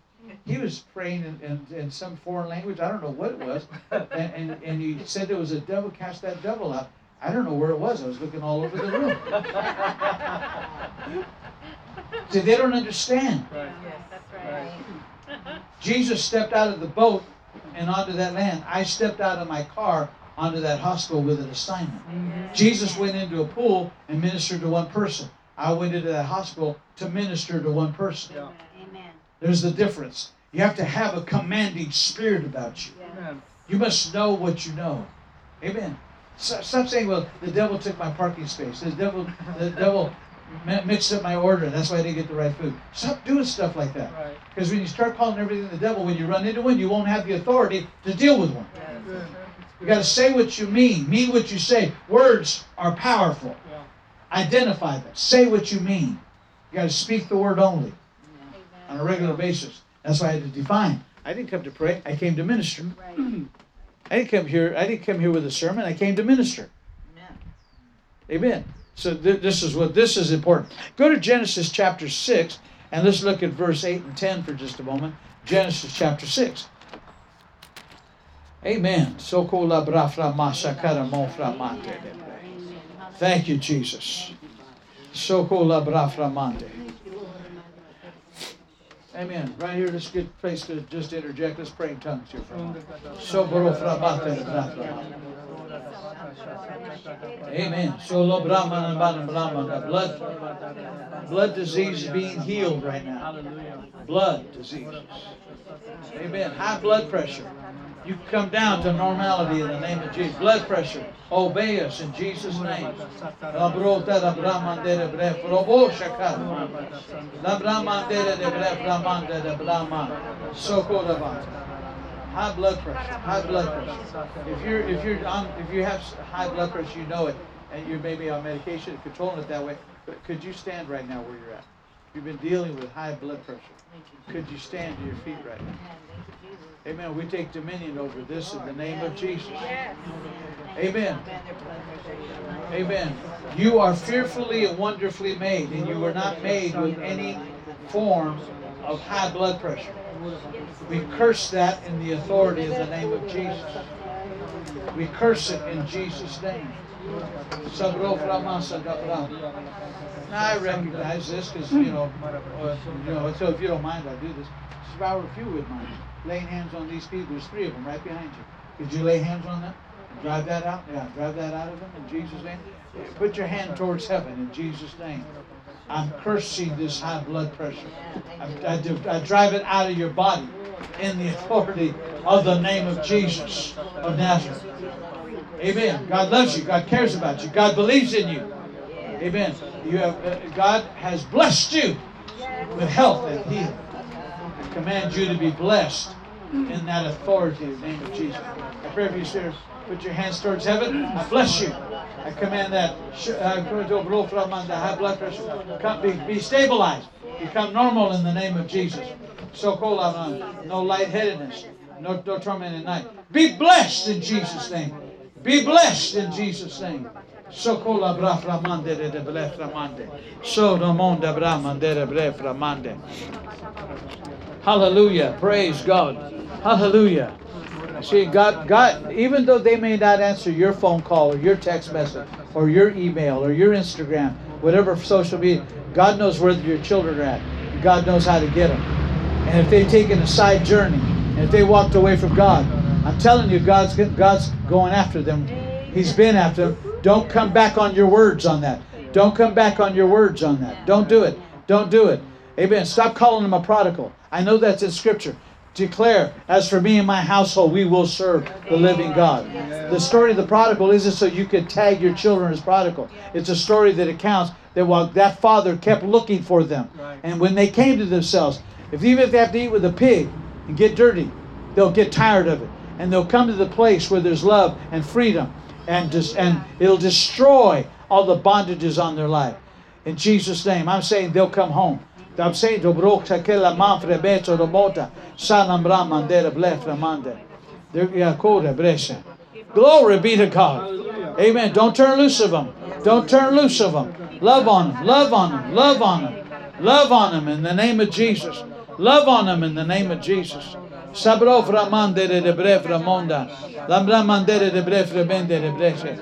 He was praying in, in, in some foreign language. I don't know what it was. [LAUGHS] And, and, and he said there was a devil, cast that devil out. I don't know where it was. I was looking all over the room. [LAUGHS] See, they don't understand. Right. Yes, that's right. [LAUGHS] Jesus stepped out of the boat and onto that land. I stepped out of my car onto that hospital with an assignment. Jesus went into a pool and ministered to one person. I went into that hospital to minister to one person. Yeah. Amen. There's the difference. You have to have a commanding spirit about you. Amen. You must know what you know. Amen. So- Stop saying, "Well, the devil took my parking space. The devil, the [LAUGHS] devil mixed up my order. That's why I didn't get the right food." Stop doing stuff like that. Right. Because when you start calling everything the devil, when you run into one, you won't have the authority to deal with one. Good. You got to say what you mean. Mean what you say. Words are powerful. Identify them. Say what you mean. You got to speak the word only on a regular basis. That's why I had to define. I didn't come to pray. I came to minister. Right. I didn't come here. I didn't come here with a sermon. I came to minister. Amen. Amen. So th- this is what this is important. Go to Genesis chapter six and let's look at verse eight and ten for just a moment. Genesis chapter six. Amen. Sokola brafra masakara mofra mante. Thank you, Jesus. Sokola brafra mante. Amen. Right here, this good place to just interject. Let's pray in tongues here for a moment. Soboro fra mante brafra mante. Amen. So brahman and brahman. Blood, blood disease is being healed right now. Blood disease. Amen. High blood pressure. You come down to normality in the name of Jesus. Blood pressure. Obey us in Jesus' name. La. High blood pressure. High blood pressure. If you're if you're on if you have high blood pressure, you know it, and you're maybe on medication controlling it that way. But could you stand right now where you're at? You've been dealing with high blood pressure. Could you stand to your feet right now? Amen. We take dominion over this in the name of Jesus. Amen. Amen. You are fearfully and wonderfully made, and you were not made with any form of high blood pressure. We curse that in the authority of the name of Jesus. We curse it in Jesus' name. Now I recognize this because you know, uh, you know. So if you don't mind, I'll do this. If I were if you would mind laying hands on these people, there's three of them right behind you. Could you lay hands on them? Drive that out. Yeah, drive that out of them in Jesus' name. Put your hand towards heaven in Jesus' name. I'm cursing this high blood pressure. I, I, I drive it out of your body in the authority of the name of Jesus of Nazareth. Amen. God loves you. God cares about you. God believes in you. Amen. You have uh, God has blessed you with health and healing. I command you to be blessed in that authority in the name of Jesus. I pray for you, sir. Put your hands towards heaven. I bless you. I command that uh, high blood pressure be, be stabilized. Become normal in the name of Jesus. So call out no lightheadedness, no, no torment at night. Be blessed in Jesus' name. Be blessed in Jesus' name. so Sokola braframande de bleframande. So domonda bramande de bleframande. Hallelujah. Praise God. Hallelujah. See, God, God, even though they may not answer your phone call or your text message or your email or your Instagram, whatever social media, God knows where your children are at. God knows how to get them. And if they've taken a side journey, and if they walked away from God, I'm telling you, God's God's going after them. He's been after them. Don't come back on your words on that. Don't come back on your words on that. Don't do it. Don't do it. Amen. Stop calling him a prodigal. I know that's in Scripture. Declare, as for me and my household, we will serve the living God. The story of the prodigal isn't so you could tag your children as prodigal. It's a story that accounts that while that father kept looking for them, and when they came to themselves, if even if they have to eat with a pig and get dirty, they'll get tired of it. and they'll come to the place where there's love and freedom, and just and it'll destroy all the bondages on their life. In Jesus' name, I'm saying they'll come home. I'm saying dobro takela manfre beto robota sanam ramandera bleframande. bresha. Glory be to God. Amen. Don't turn loose of them. Don't turn loose of them. Love on them. Love on them. Love on them. Love on them in the name of Jesus. Love on them in the name of Jesus. Sabro framandere de breframonda. Lambramandere de breframende de bresha.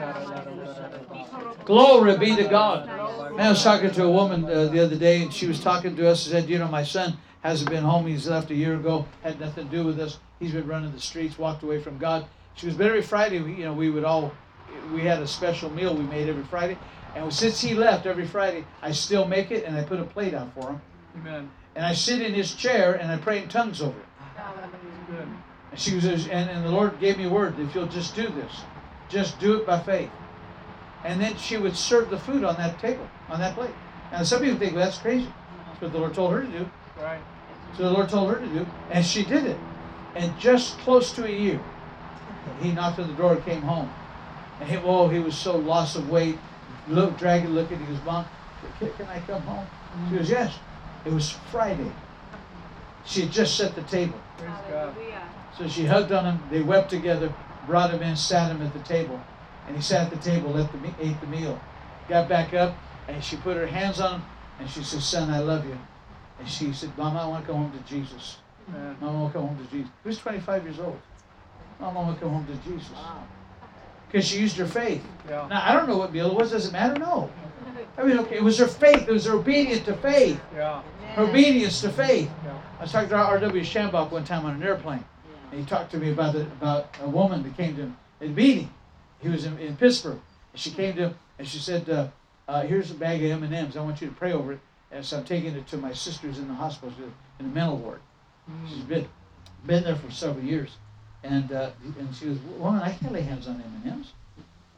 Glory be to God. Man, I was talking to a woman uh, the other day, and she was talking to us. She said, "You know, my son hasn't been home. He's left a year ago. Had nothing to do with us. He's been running the streets, walked away from God." She was every Friday. We, you know, we would all, we had a special meal we made every Friday, and since he left every Friday, I still make it, and I put a plate out for him. Amen. And I sit in his chair and I pray in tongues over it. Good. And she was, and, and the Lord gave me a word. If you'll just do this, just do it by faith and then she would serve the food on that table, on that plate. And some people think, well, that's crazy. That's what the Lord told her to do. Right. So the Lord told her to do, and she did it. And just close to a year, he knocked on the door and came home. And he, oh, he was so lost of weight, look, dragging, looking. He goes, Mom, can, can I come home? She goes, Yes. It was Friday. She had just set the table. Praise God. So she hugged on him. They wept together, brought him in, sat him at the table. And he sat at the table, ate the, ate the meal. Got back up, and she put her hands on him, and she said, Son, I love you. And she said, Mom, I want to go home to Jesus. Mom, I want to come home to Jesus. He was 25 years old. Mom, I want to come home to Jesus. Because she used her faith. Yeah. Now, I don't know what meal it was. Does it matter? No. I mean, okay, it was her faith. It was her obedience to faith. Yeah. Her obedience to faith. Yeah. I was talking to R.W. Schambach one time on an airplane. And he talked to me about, the, about a woman that came to him at a meeting. He was in, in Pittsburgh. And she came to him and she said, uh, uh, here's a bag of M&Ms. I want you to pray over it. And so I'm taking it to my sisters in the hospital, in the mental ward. Mm. She's been, been there for several years. And, uh, and she goes, woman, I can't lay hands on M&Ms.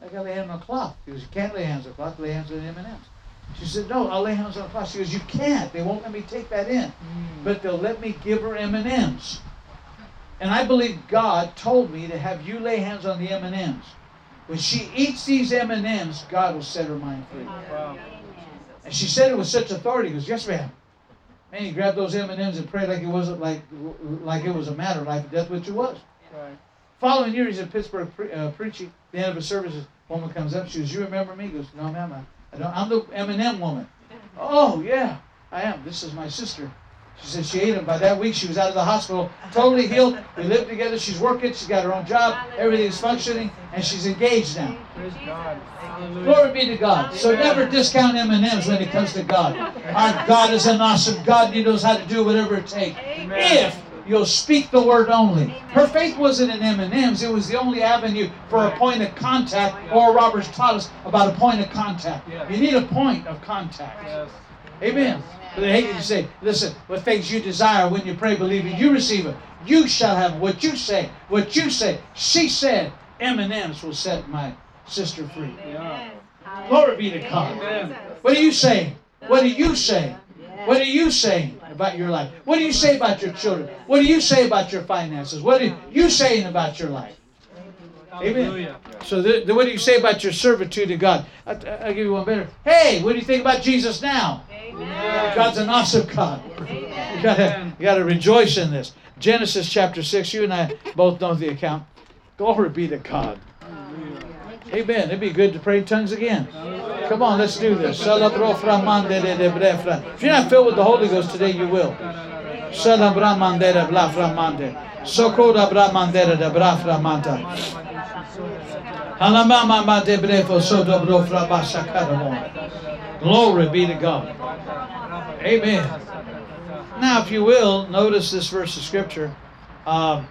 I got to lay hands on a cloth. He goes, you can't lay hands on a cloth, lay hands on M&Ms. She said, no, I'll lay hands on a cloth. She goes, you can't. They won't let me take that in. Mm. But they'll let me give her M&Ms. And I believe God told me to have you lay hands on the M&Ms. When she eats these M&Ms, God will set her mind free. Wow. And she said it with such authority. He goes, yes, ma'am. Man, he grabbed those M&Ms and prayed like it wasn't like like it was a matter of life and death, which it was. Right. Following year, he's in Pittsburgh pre- uh, preaching. The end of a service, a woman comes up. She goes, "You remember me?" He goes, "No, ma'am. I, I don't. I'm the M&M woman." [LAUGHS] oh yeah, I am. This is my sister. She said she ate him. By that week, she was out of the hospital, totally healed. We live together. She's working. She's got her own job. Everything's functioning, and she's engaged now. Glory be to God. So never discount M&Ms when it comes to God. Our God is an awesome God. He knows how to do whatever it takes. If you'll speak the word only. Her faith wasn't in M&Ms. It was the only avenue for a point of contact. Oral Roberts taught us about a point of contact. You need a point of contact. Amen. But they hate you to say, listen, what things you desire when you pray, believing you receive it. You shall have what you say. What you say. She said, M&M's will set my sister free. Yeah. Glory be to God. Amen. What are you saying? What are you saying? What are you saying about your life? What do you say about your children? What do you say about your finances? What are you saying about your life? Amen. So, the, the, what do you say about your servitude to God? I, will give you one better. Hey, what do you think about Jesus now? Amen. God's an awesome God. You gotta, you gotta rejoice in this. Genesis chapter 6, you and I both know the account. Glory be to God. Amen. It'd be good to pray in tongues again. Come on, let's do this. If you're not filled with the Holy Ghost today, you will. Sokoda Glory be to God. Amen. Now, if you will, notice this verse of scripture. Um,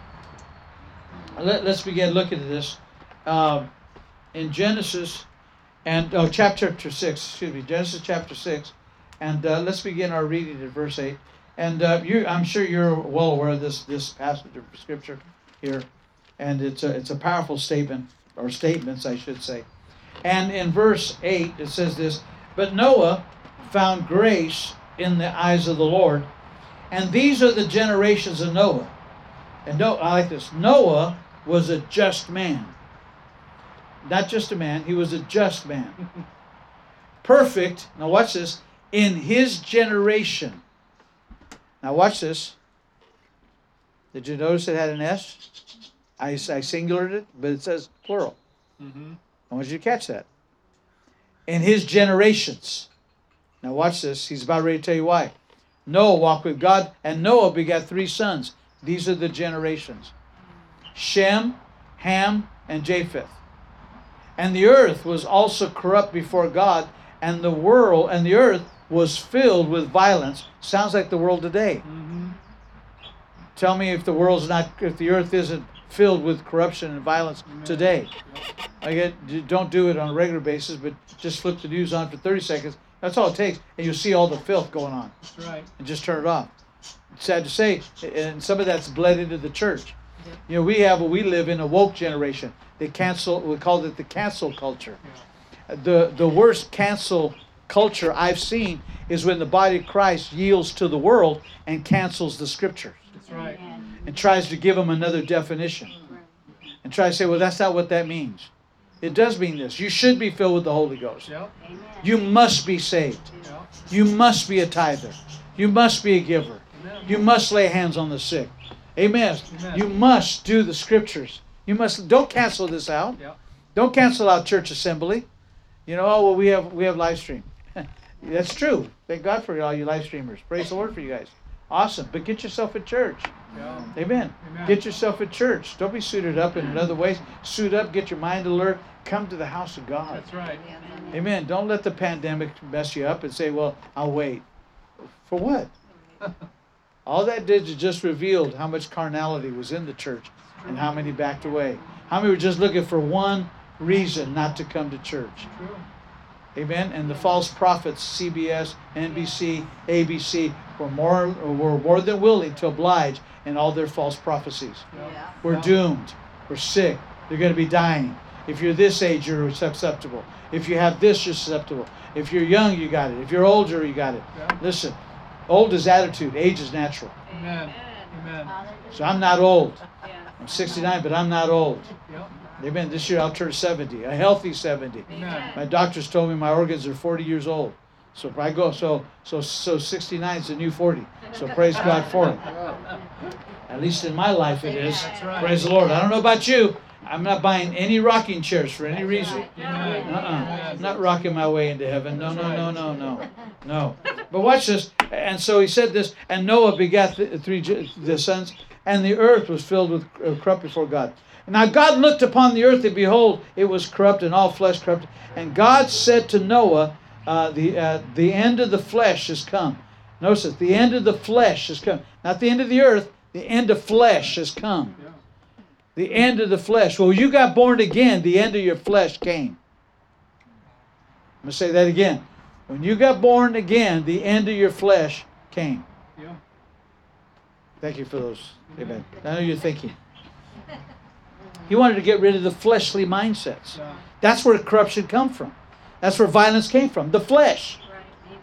let, us begin looking at this. Um, in Genesis and oh, chapter six, excuse me, Genesis chapter six, and uh, let's begin our reading at verse eight. And uh, you, I'm sure you're well aware of this this passage of scripture here, and it's a it's a powerful statement or statements, I should say. And in verse eight, it says this: But Noah found grace in the eyes of the Lord, and these are the generations of Noah. And no, I like this. Noah was a just man. Not just a man, he was a just man. [LAUGHS] Perfect, now watch this, in his generation. Now watch this. Did you notice it had an S? I, I singulared it, but it says plural. Mm-hmm. I want you to catch that. In his generations. Now watch this. He's about ready to tell you why. Noah walked with God, and Noah begat three sons. These are the generations Shem, Ham, and Japheth. And the earth was also corrupt before God, and the world and the earth was filled with violence. Sounds like the world today. Mm-hmm. Tell me if the world's not, if the earth isn't filled with corruption and violence today. I get, don't do it on a regular basis, but just flip the news on for 30 seconds. That's all it takes, and you'll see all the filth going on, That's right. and just turn it off. Sad to say, and some of that's bled into the church. You know, we have, we live in a woke generation. They cancel, we call it the cancel culture. Uh, the the worst cancel culture I've seen is when the body of Christ yields to the world and cancels the scriptures That's right. And tries to give them another definition and try to say, well, that's not what that means. It does mean this. You should be filled with the Holy Ghost. Yep. You must be saved. Yep. You must be a tither. You must be a giver. Amen. You must lay hands on the sick. Amen. Amen. You must do the scriptures. You must don't cancel this out. Yep. Don't cancel out church assembly. You know, oh well we have we have live stream. [LAUGHS] That's true. Thank God for all you live streamers. Praise the Lord for you guys. Awesome. But get yourself at church. Yeah. Amen. Amen. Get yourself at church. Don't be suited up in other ways. Suit up, get your mind alert. Come to the house of God. That's right. Amen. Don't let the pandemic mess you up and say, well, I'll wait. For what? [LAUGHS] All that did is just revealed how much carnality was in the church and how many backed away. How many were just looking for one reason not to come to church? True. Amen. And the false prophets, CBS, NBC, ABC, were more were more than willing to oblige in all their false prophecies. Yeah. We're doomed. We're sick. They're going to be dying. If you're this age, you're susceptible. If you have this, you're susceptible. If you're young, you got it. If you're older, you got it. Yeah. Listen, old is attitude, age is natural. Amen. Amen. So I'm not old. I'm 69, but I'm not old. Yep. Amen. This year I'll turn 70, a healthy 70. Amen. My doctors told me my organs are 40 years old. So if I go, so so so 69 is the new 40. So praise God for it. At least in my life it is. Right. Praise the Lord. I don't know about you. I'm not buying any rocking chairs for any reason. Uh-uh. I'm not rocking my way into heaven. No, no, no, no, no, no. But watch this. And so he said this, and Noah begat the three the sons, and the earth was filled with corrupt before God. Now God looked upon the earth, and behold, it was corrupt, and all flesh corrupt. And God said to Noah, uh, the uh, the end of the flesh has come. Notice it. The end of the flesh has come. Not the end of the earth. The end of flesh has come. The end of the flesh. Well, you got born again, the end of your flesh came. I'm going to say that again. When you got born again, the end of your flesh came. Yeah. Thank you for those. Amen. I know you're thinking. He wanted to get rid of the fleshly mindsets. That's where corruption come from. That's where violence came from. The flesh.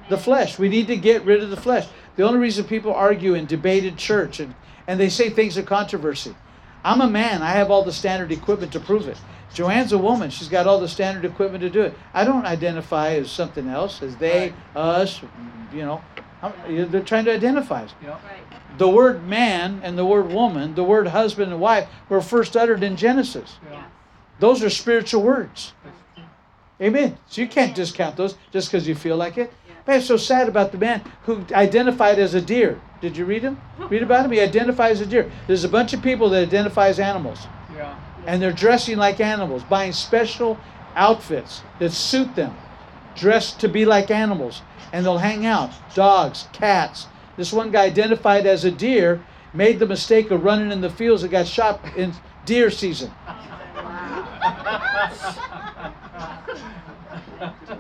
The flesh. We need to get rid of the flesh. The only reason people argue and debate in church and, and they say things of controversy. I'm a man. I have all the standard equipment to prove it. Joanne's a woman. She's got all the standard equipment to do it. I don't identify as something else, as they, Right. us, you know. I'm- They're trying to identify us. Yeah. The word man and the word woman, the word husband and wife, were first uttered in Genesis. Yeah. Those are spiritual words. Amen. So you can't discount those just because you feel like it. Man, it's so sad about the man who identified as a deer. Did you read him? [LAUGHS] Read about him? He identifies as a deer. There's a bunch of people that identify as animals, Yeah. and they're dressing like animals, buying special outfits that suit them, dressed to be like animals, and they'll hang out. Dogs, cats. This one guy identified as a deer, made the mistake of running in the fields and got shot in deer season. [LAUGHS] [LAUGHS] [LAUGHS]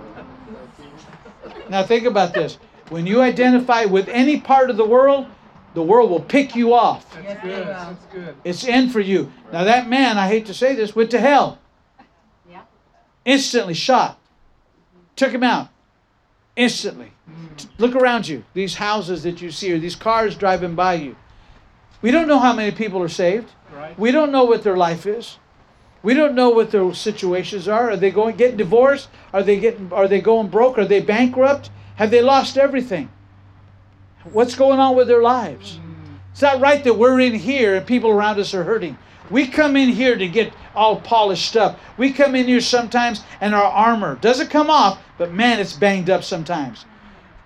Now think about this. When you identify with any part of the world, the world will pick you off. That's good. That's good. It's in for you. Now that man, I hate to say this, went to hell. Yeah. Instantly shot. Took him out. Instantly. Mm. T- Look around you. These houses that you see or these cars driving by you. We don't know how many people are saved. Right. Right. We don't know what their life is. We don't know what their situations are. Are they going getting divorced? Are they getting are they going broke? Are they bankrupt? Have they lost everything? What's going on with their lives? It's not right that we're in here and people around us are hurting. We come in here to get all polished up. We come in here sometimes and our armor doesn't come off, but man, it's banged up sometimes.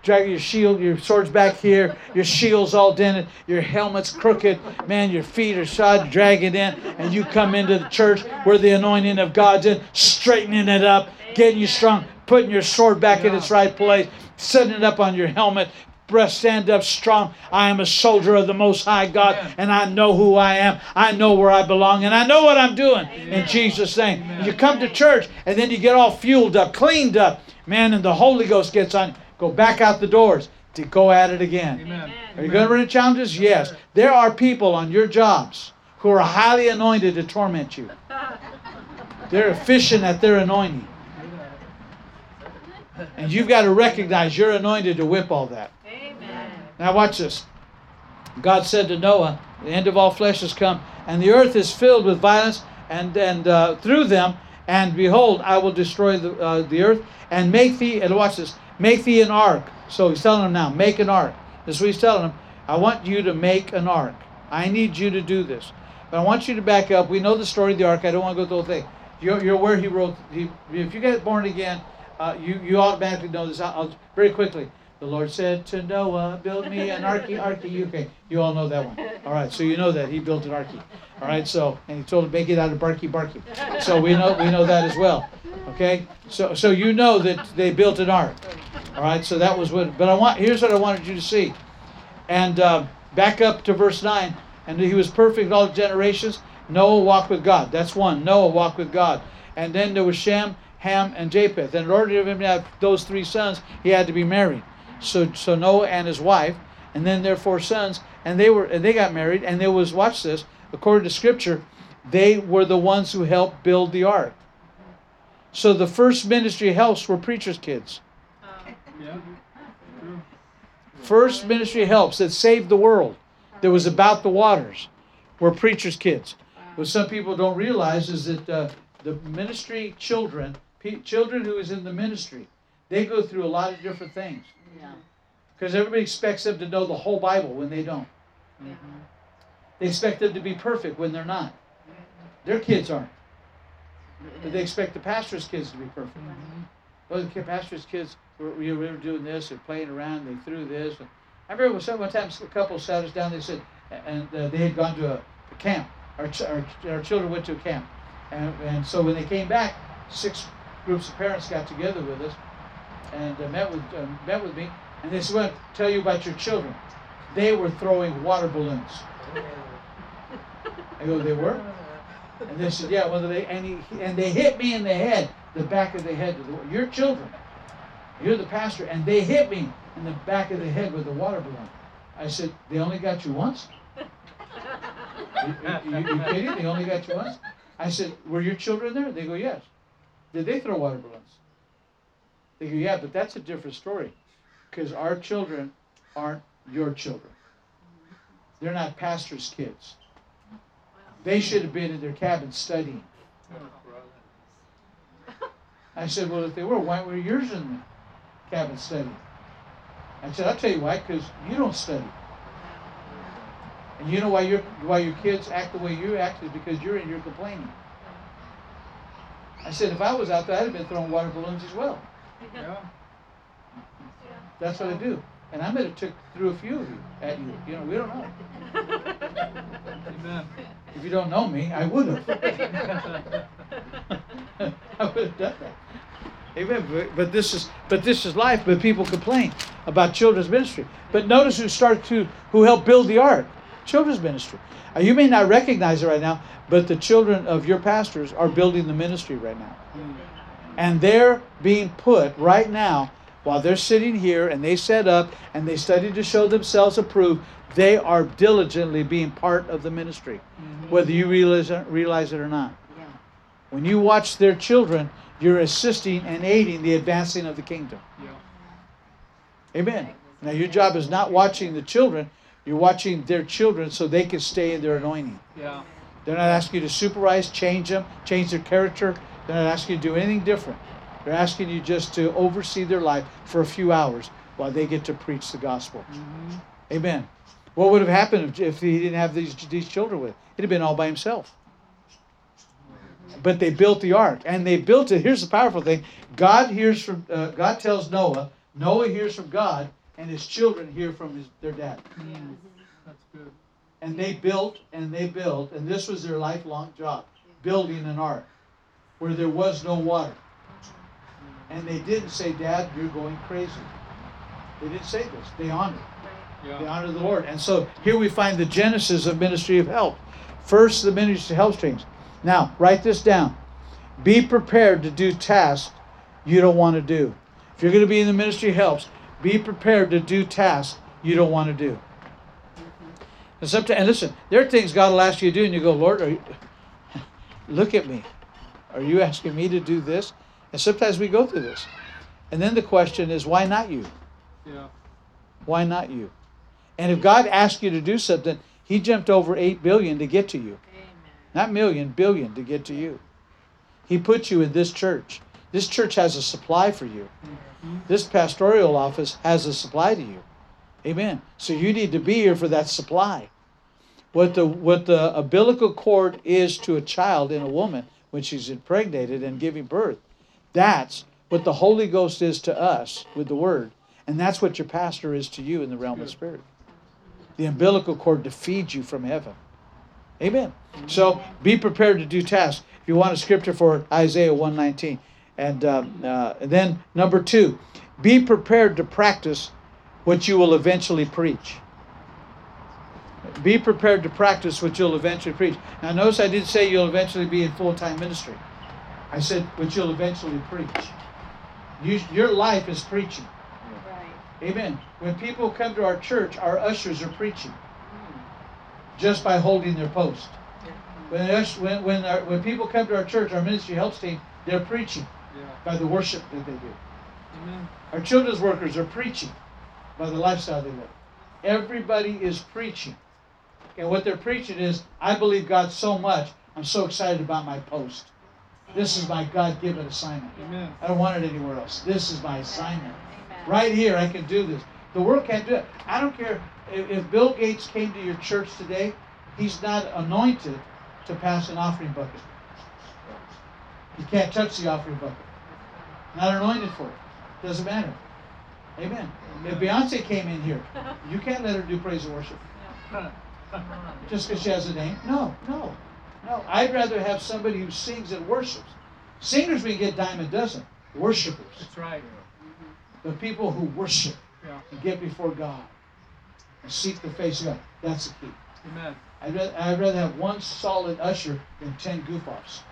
Drag your shield, your sword's back here, your shield's all dented, your helmet's crooked, man, your feet are shod, drag it in, and you come into the church where the anointing of God's in, straightening it up, getting you strong, putting your sword back in its right place, setting it up on your helmet, breast stand up strong. I am a soldier of the Most High God, and I know who I am. I know where I belong, and I know what I'm doing in Jesus' name. You come to church, and then you get all fueled up, cleaned up, man, and the Holy Ghost gets on. you. Go back out the doors to go at it again. Amen. Are you going to run into challenges? Yes. There are people on your jobs who are highly anointed to torment you. [LAUGHS] They're efficient at their anointing. And you've got to recognize you're anointed to whip all that. Amen. Now watch this. God said to Noah, "The end of all flesh has come, and the earth is filled with violence, and and uh, through them, and behold, I will destroy the uh, the earth, and make thee." And watch this. Make thee an ark. So he's telling them now, make an ark. This is what he's telling them. I want you to make an ark. I need you to do this. But I want you to back up. We know the story of the ark. I don't want to go through the whole thing. You're, you're where he wrote. He, if you get born again, uh, you you automatically know this. I'll, I'll- very quickly. The Lord said to Noah, "Build me an arky, arky." Okay, you all know that one. All right, so you know that he built an arky. All right, so and he told him make it out of barky, barky. So we know we know that as well. Okay, so so you know that they built an ark. All right, so that was what. But I want here's what I wanted you to see, and uh, back up to verse nine. And he was perfect all generations. Noah walked with God. That's one. Noah walked with God. And then there was Shem, Ham, and Japheth. And in order to have those three sons, he had to be married. So so Noah and his wife, and then their four sons, and they were and they got married. And there was watch this. According to Scripture, they were the ones who helped build the ark. So the first ministry helps were preachers' kids. Yeah. True. First ministry helps that saved the world. That was about the waters. Were preachers' kids. What some people don't realize is that uh, the ministry children, pe- children who is in the ministry, they go through a lot of different things Yeah. because everybody expects them to know the whole Bible when they don't. They expect them to be perfect when they're not. Their kids aren't. But they expect the pastor's kids to be perfect. Well, the pastor's kids were, we were doing this and playing around. They threw this. I remember some- one time a couple sat us down. They said, and uh, they had gone to a, a camp. Our, ch- our, our children went to a camp, and, and so when they came back, six groups of parents got together with us and uh, met with uh, met with me, and they said, "Well, tell you about your children." They were throwing water balloons. I go, "They were?" And they said, "Yeah." Well, they and he and they hit me in the head, the back of the head. Your children, you're the pastor, and they hit me in the back of the head with the water balloon. I said, "They only got you once." You, you, you kidding? They only got you once? I said, "Were your children there?" They go, "Yes." Did they throw water balloons? They go, "Yeah, but that's a different story, because our children aren't your children. They're not pastors' kids. They should have been in their cabin studying." I said, "Well, if they were, why were yours in the cabin studying?" I said, "I'll tell you why, because you don't study." And you know why your why your kids act the way you act is because you're in your complaining. I said if I was out there, I'd have been throwing water balloons as well. Yeah. That's what I do. And I might have took through a few of you at you. You know, we don't know. Amen. If you don't know me, I would have. [LAUGHS] [LAUGHS] I would have done that. Amen. But, but this is but this is life. But people complain about children's ministry. But notice who started to who helped build the ark. Children's ministry. Uh, you may not recognize it right now, but the children of your pastors are building the ministry right now. And they're being put right now, while they're sitting here and they set up and they study to show themselves approved, they are diligently being part of the ministry, mm-hmm. whether you realize it, realize it or not. Yeah. When you watch their children, you're assisting and aiding the advancing of the kingdom. Yeah. Amen. Now, your job is not watching the children, you're watching their children so they can stay in their anointing. Yeah. They're not asking you to supervise, change them, change their character. They're not asking you to do anything different. They're asking you just to oversee their life for a few hours while they get to preach the gospel. Mm-hmm. Amen. What would have happened if, if he didn't have these, these children with? He'd have been all by himself. But they built the ark, and they built it. Here's the powerful thing: God hears from uh, God tells Noah. Noah hears from God, and his children hear from his, their dad. Mm. That's good. And they built and they built, and this was their lifelong job: building an ark where there was no water. And they didn't say, "Dad, you're going crazy." They didn't say this. They honored. Yeah. They Yeah. honor the Lord. And so here we find the genesis of ministry of help. First, the ministry of help streams. Now, write this down. Be prepared to do tasks you don't want to do. If you're going to be in the ministry of helps, be prepared to do tasks you don't want to do. And sometimes, and listen, there are things God will ask you to do, and you go, Lord, are you, [LAUGHS] look at me. Are you asking me to do this? And sometimes we go through this. And then the question is, why not you? Yeah. Why not you? And if God asked you to do something, He jumped over 8 billion to get to you. Not million, billion to get to you. He put you in this church. This church has a supply for you. Mm-hmm. This pastoral office has a supply to you. Amen. So you need to be here for that supply. What the what the umbilical cord is to a child in a woman when she's impregnated and giving birth, that's what the Holy Ghost is to us with the Word, and that's what your pastor is to you in the realm of spirit. The umbilical cord to feed you from heaven. Amen. So be prepared to do tasks. If you want a scripture for Isaiah 119. And, um, uh, and then number two, be prepared to practice what you will eventually preach. Be prepared to practice what you'll eventually preach. Now, notice I didn't say you'll eventually be in full time ministry. I said what you'll eventually preach. You, your life is preaching. Right. Amen. When people come to our church, our ushers are preaching hmm. just by holding their post. When, us- when, when, our, when people come to our church, our ministry helps team, they're preaching Yeah. by the worship that they do. Amen. Our children's workers are preaching by the lifestyle they live. Everybody is preaching. And what they're preaching is, I believe God so much, I'm so excited about my post. This is my God given assignment. Amen. I don't want it anywhere else. This is my assignment. Amen. Right here, I can do this. The world can't do it. I don't care if, if Bill Gates came to your church today, he's not anointed to pass an offering bucket. He can't touch the offering bucket. Not anointed for it. Doesn't matter. Amen. If Beyonce came in here, [LAUGHS] you can't let her do praise and worship [LAUGHS] just because she has a name. No, no, no. I'd rather have somebody who sings and worships. Singers we get dime a dozen. Worshippers, That's right. the people who worship Yeah. and get before God and seek the face of God. That's the key. Amen. I'd rather, I'd rather have one solid usher than ten goof-offs.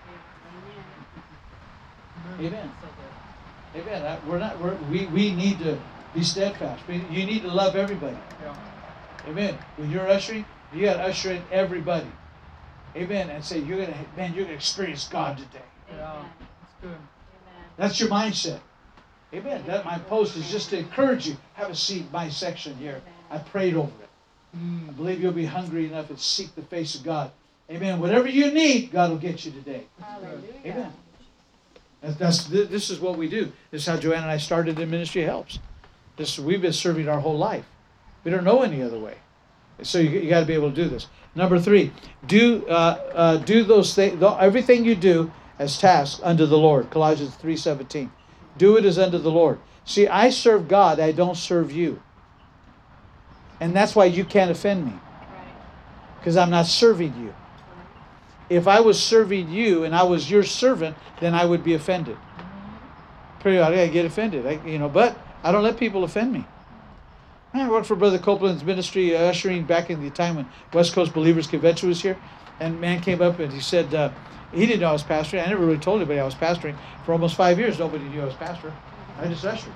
Amen. Amen. I- We're not. We're, we we need to be steadfast. We, you need to love everybody. Yeah. Amen. When you're ushering, you got to usher in everybody. Amen. And say you're gonna man, you're gonna experience God today. Yeah. That's good. That's your mindset. Amen. That my post is just to encourage you. Have a seat, my section here. I prayed over it. I Mm. believe you'll be hungry enough and seek the face of God. Amen. Whatever you need, God will get you today. Hallelujah. Amen. That's, that's this is what we do. This is how Joanne and I started in ministry helps. This we've been serving our whole life. We don't know any other way. So you, you got to be able to do this. Number three, do uh, uh, do those things. Everything you do as tasks unto the Lord. Colossians three seventeen. Do it as unto the Lord. See, I serve God. I don't serve you. And that's why you can't offend me because I'm not serving you. If I was serving you and I was your servant, then I would be offended. Periodically, I get offended. I, you know, but I don't let people offend me. I worked for Brother Copeland's ministry, uh, ushering back in the time when West Coast Believers Convention was here. And man came up and he said uh, he didn't know I was pastoring. I never really told anybody I was pastoring for almost five years. Nobody knew I was pastor. I just ushered.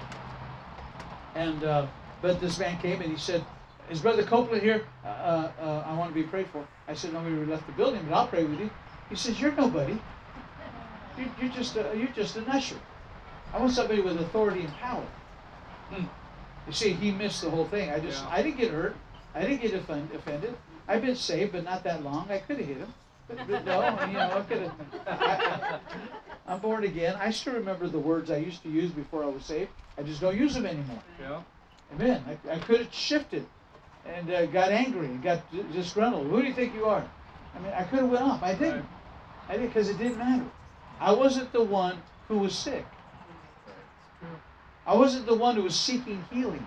And uh, but this man came and he said, "Is Brother Copeland here? Uh, uh, uh, I want to be prayed for." I said, "Nobody left the building, but I'll pray with you." He says, "You're nobody. You're, you're just a, you're just an usher. I want somebody with authority and power." Hmm. You see, he missed the whole thing. I just Yeah. I didn't get hurt. I didn't get offend, offended. I've been saved, but not that long. I could have hit him, But, but no, you know, I could have. I'm born again. I still remember the words I used to use before I was saved. I just don't use them anymore. Yeah. Amen. I, I could have shifted and uh, got angry and got disgruntled. Who do you think you are? I mean, I could have went off. I didn't. Right. I didn't because it didn't matter. I wasn't the one who was sick. I wasn't the one who was seeking healing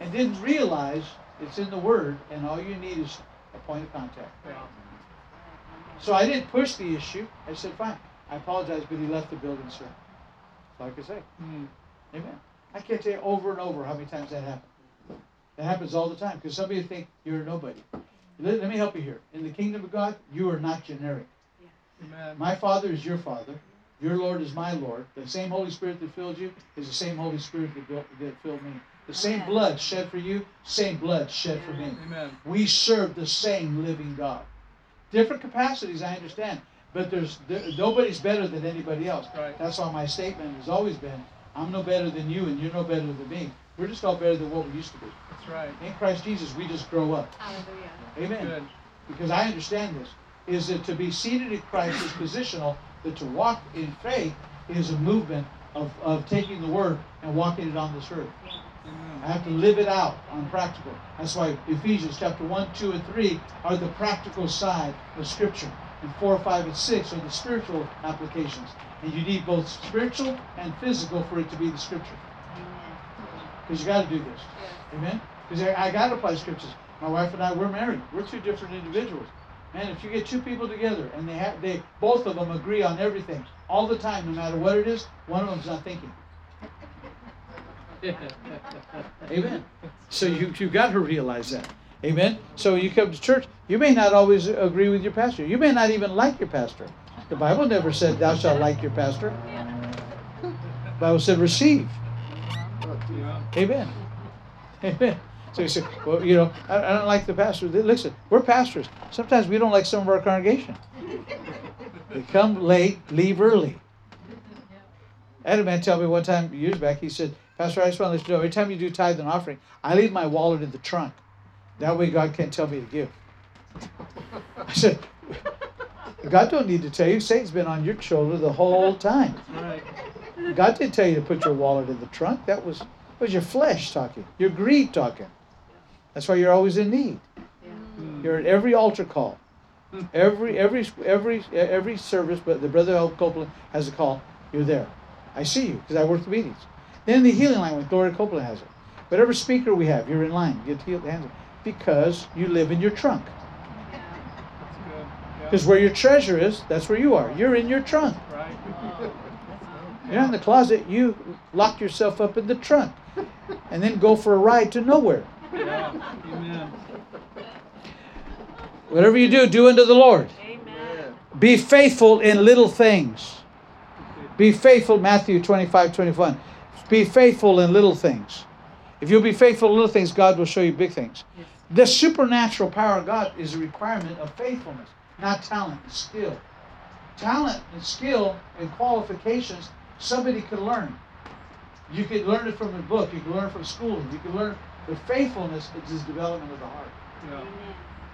and didn't realize it's in the Word and all you need is a point of contact. Yeah. So I didn't push the issue. I said, fine. I apologize, but he left the building, sir. That's all I could say. Mm. Amen. I can't tell you over and over how many times that happened. That happens all the time because somebody think you're nobody. Let, let me help you here. In the kingdom of God, you are not generic. Amen. My Father is your Father. Your Lord is my Lord. The same Holy Spirit that filled you is the same Holy Spirit that, built, that filled me. The same Amen. blood shed for you, same blood shed for me. Amen. We serve the same living God. Different capacities, I understand, but there's there, nobody's better than anybody else. Right. That's why my statement has always been, I'm no better than you, and you're no better than me. We're just all better than what we used to be. That's right. In Christ Jesus, we just grow up. Hallelujah. Amen Good. because I understand this, is that to be seated in Christ is positional, that to walk in faith is a movement of, of taking the word and walking it on this earth. I have to live it out on practical. That's why Ephesians chapter 1, 2, and 3 are the practical side of Scripture. And 4, 5, and 6 are the spiritual applications. And you need both spiritual and physical for it to be the Scripture. Because you got to do this. Amen? Because I, I got to apply scriptures. My wife and I, we're married. We're two different individuals. Man, if you get two people together and they have, they both of them agree on everything all the time, no matter what it is, one of them's not thinking. [LAUGHS] Amen. So you you got to realize that. Amen. So you come to church, you may not always agree with your pastor. You may not even like your pastor. The Bible never said thou shalt like your pastor. The Bible said receive. Amen. Amen. So you say, well, you know, I, I don't like the pastor. Listen, we're pastors. Sometimes we don't like some of our congregation. They come late, leave early. I had a man tell me one time, years back, he said, Pastor, I just want to let you know, every time you do tithe and offering, I leave my wallet in the trunk. That way God can't tell me to give. I said, God don't need to tell you. Satan's been on your shoulder the whole time. God didn't tell you to put your wallet in the trunk. That was that was your flesh talking, your greed talking. That's why you're always in need. You're at every altar call, every every every every service. But the brother Al Copeland has a call. You're there. I see you because I work the meetings. Then the healing line with Gloria Copeland has it. Whatever speaker we have, you're in line. You get healed hands because you live in your trunk. That's. Yeah. Because where your treasure is, that's where you are. You're in your trunk. Right. You're not in the closet. You lock yourself up in the trunk, and then go for a ride to nowhere. Yeah. Amen. Whatever you do, do unto the Lord. Amen. Be faithful in little things. Be faithful, Matthew 25, 21. Be faithful in little things. If you'll be faithful in little things, God will show you big things. The supernatural power of God is a requirement of faithfulness, not talent and skill. Talent and skill and qualifications, somebody could learn. You could learn it from a book, you could learn it from school, you could learn, but faithfulness is the development of the heart. Yeah.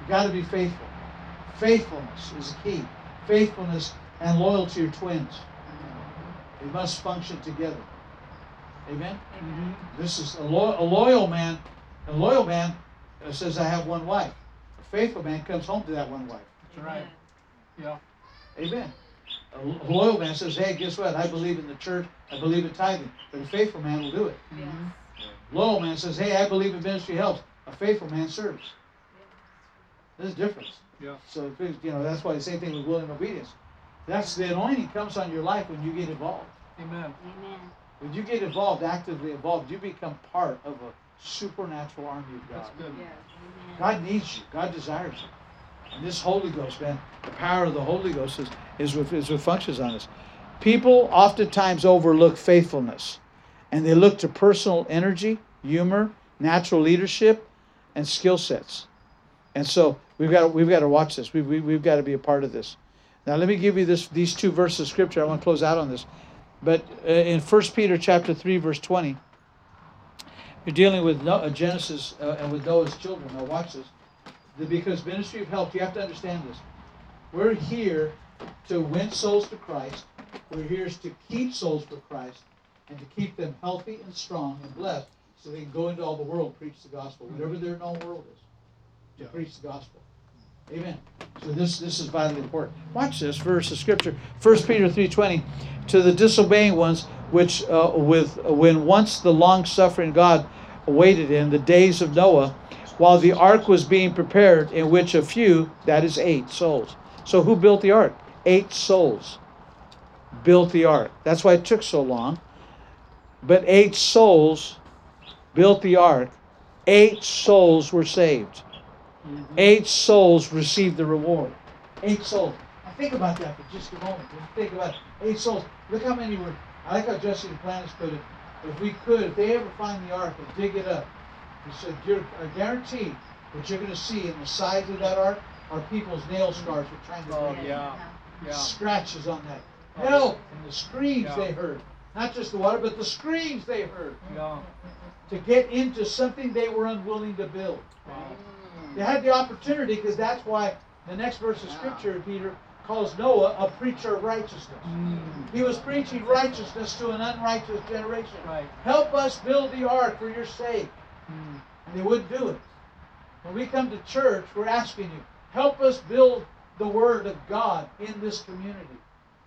You got to be faithful. Faithfulness is a key. Faithfulness and loyalty are twins. They must function together. Amen. Mhm. This is a, lo- a loyal man. A loyal man uh, says, "I have one wife." A faithful man comes home to that one wife. That's right. Yeah. Amen. A lo- a loyal man says, "Hey, guess what? I believe in the church. I believe in tithing." But a faithful man will do it. Mhm. Loyal man says, "Hey, I believe in ministry helps." A faithful man serves. There's a difference. Yeah. So it's- you know that's why the same thing with willing obedience. That's the anointing comes on your life when you get involved. Amen. Amen. When you get involved, actively involved, you become part of a supernatural army of God. That's good. Yes. God needs you. God desires you. And this Holy Ghost, man, the power of the Holy Ghost is, is, what, is what functions on us. People oftentimes overlook faithfulness, and they look to personal energy, humor, natural leadership, and skill sets. And so we've got to, we've got to watch this. We, we, we've got to be a part of this. Now let me give you this these two verses of scripture. I want to close out on this. But uh, in 1 Peter chapter 3 verse 20, you're dealing with no, uh, Genesis uh, and with Noah's children. Now watch this. The- because ministry of help, you have to understand this. We're here to win souls to Christ. We're here to keep souls for Christ and to keep them healthy and strong and blessed so they can go into all the world and preach the gospel, whatever their known world is, to Yeah. preach the gospel. Amen. So this this is vitally important. Watch this verse of scripture, 1 Peter 3:20, to the disobeying ones, which uh, with when once the long suffering God awaited in the days of Noah, while the ark was being prepared, in which a few, that is eight souls. So who built the ark? Eight souls built the ark. That's why it took so long. But eight souls built the ark. Eight souls were saved. Mm-hmm. Eight souls received the reward. Eight souls. Now think about that for just a moment. Just think about it. eight souls. Look how many were. I like how Jesse Duplantis put it. If we could, if they ever find the ark and dig it up, he said, you're I guarantee what you're going to see in the sides of that ark are people's nail scars for trying to Oh, dig yeah. Yeah. scratches on that. Oh, Help! And the screams Yeah. they heard. Not just the water, but the screams they heard Yeah. to get into something they were unwilling to build. Wow. They had the opportunity because that's why the next verse of scripture, Peter calls Noah a preacher of righteousness. Mm. He was preaching righteousness to an unrighteous generation. Right. Help us build the ark for your sake. Mm. And they wouldn't do it. When we come to church, we're asking you, help us build the Word of God in this community.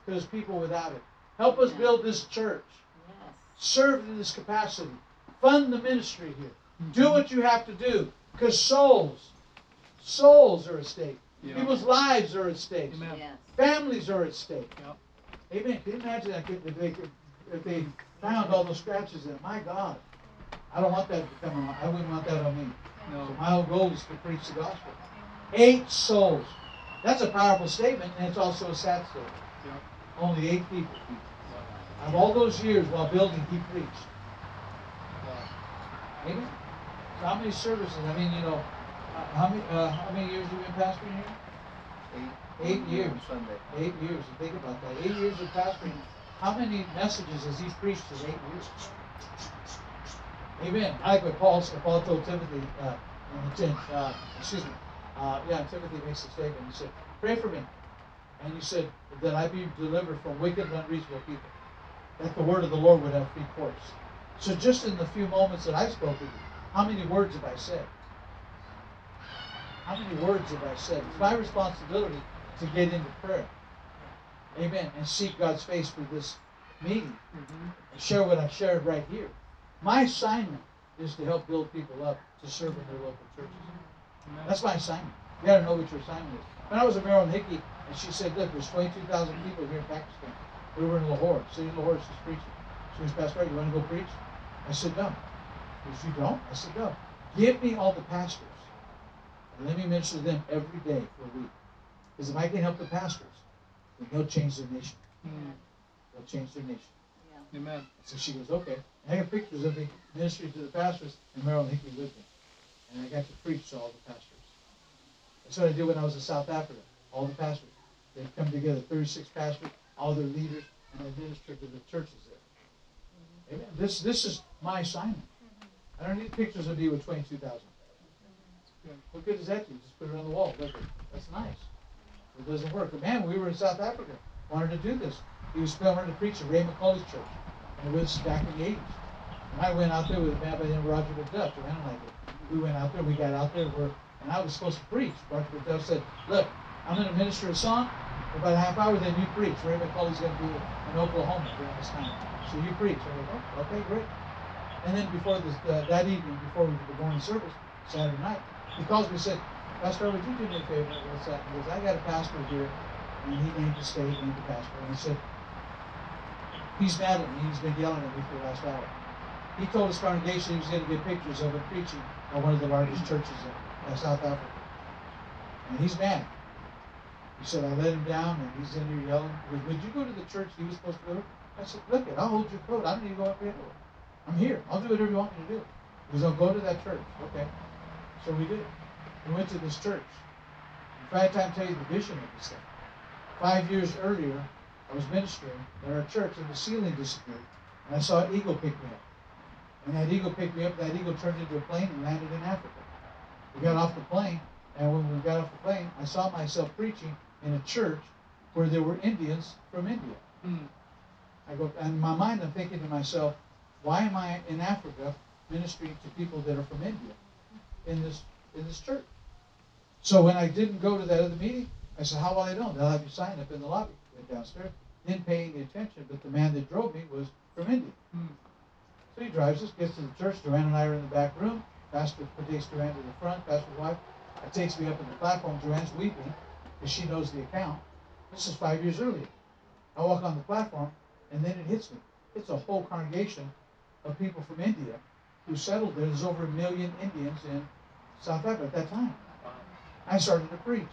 Because people without it. Help us build this church. Yes. Serve in this capacity. Fund the ministry here. Mm-hmm. Do what you have to do. Because souls, souls are at stake. Yeah. People's lives are at stake. Amen. Yes. Families are at stake. Yep. Amen. Can you imagine that if they, could- if they found all those scratches in it? My God. I don't want that to come on. I wouldn't want that on me. So No. my whole goal is to preach the gospel. Eight souls. That's a powerful statement, and it's also a sad statement. Yep. Only eight people. Of all those years while building, he preached. Amen. So how many services? I mean, you know, uh, how many uh, how many years have you been pastoring here? Eight Eight years. Sunday. Eight years. Think about that. Eight years of pastoring. How many messages has he preached in eight years? Amen. I like what Paul. Paul told Timothy, uh, in, in, uh, excuse me, uh, yeah, Timothy makes a statement. He said, "Pray for me," and he said that I be delivered from wicked and unreasonable people, that the word of the Lord would have free course. So, just in the few moments that I spoke with you, how many words have I said? How many words have I said? It's my responsibility to get into prayer. Amen. And seek God's face for this meeting Mm-hmm. and share what I shared right here. My assignment is to help build people up to serve in their local churches. Amen. That's my assignment. You got to know what your assignment is. When I was at Marilyn Hickey, and she said, "Look, there's 22,000 people here in Pakistan. We were in Lahore. City of Lahore. She's preaching. She was Pastor, you want to go preach?" I said, "No." She said, "You don't?" I said, "No. Give me all the pastors, and let me minister to them every day for a week. Because if I can help the pastors, then they'll change their nation. Mm. They'll change their nation." Yeah. Amen. So she goes, okay. And I got pictures of me ministering to the pastors and Marilyn Hickey with me. And I got to preach to all the pastors. That's what I did when I was in South Africa. All the pastors. They'd come together, 36 pastors, all their leaders, and ministered to the churches there. Amen. This, this is my assignment. I don't need pictures of me with 22,000. What good is that to you? Just put it on the wall, it? That's nice. It doesn't work. But man, we were in South Africa, wanted to do this. He was filming to preach at Ray McCauley's church. And it was back in the 80s. And I went out there with a man by the name of Roger McDuff, the rental like We went out there, we got out there, and I was supposed to preach. Roger McDuff said, Look, I'm going to minister a song. For about a half hour, then you preach. Ray McCauley's going to be in Oklahoma during this time. So you preach. I go, oh, okay, great. And then before this, uh, that evening, before the morning service, Saturday night, he calls me and said, Pastor, would you do me a favor? What's that? He goes, I got a pastor here, and he named the state, named the pastor. And he said, he's mad at me. He's been yelling at me for the last hour. He told his congregation he was going to get pictures of him preaching at one of the largest churches in South Africa. And he's mad. He said, I let him down, and he's in there yelling. He goes, Would you go to the church he was supposed to go to? I said, Look it, I'll hold your coat. I don't need to go up here. I'm here. I'll do whatever you want me to do. He goes, I'll go to that church. Okay. So we did. We went to this church. In fact, I tell you the vision of this thing. Five years earlier, I was ministering at our church, and the ceiling disappeared. And I saw an eagle pick me up. And that eagle picked me up. That eagle turned into a plane and landed in Africa. We got off the plane, and when we got off the plane, I saw myself preaching in a church where there were Indians from India. Hmm. I go, and in my mind, I'm thinking to myself, why am I in Africa ministering to people that are from India in this in this church? So when I didn't go to that other meeting, I said, how will I know? They'll have you sign up in the lobby. Went downstairs, didn't pay any attention, but the man that drove me was from India. Hmm. So he drives us, gets to the church. Joanne and I are in the back room. Pastor takes Joanne to the front. Pastor's wife takes me up in the platform. Joanne's weeping because she knows the account. This is five years earlier. I walk on the platform, and then it hits me. It's a whole congregation of people from India who settled there. There's over a million Indians in South Africa at that time. I started to preach.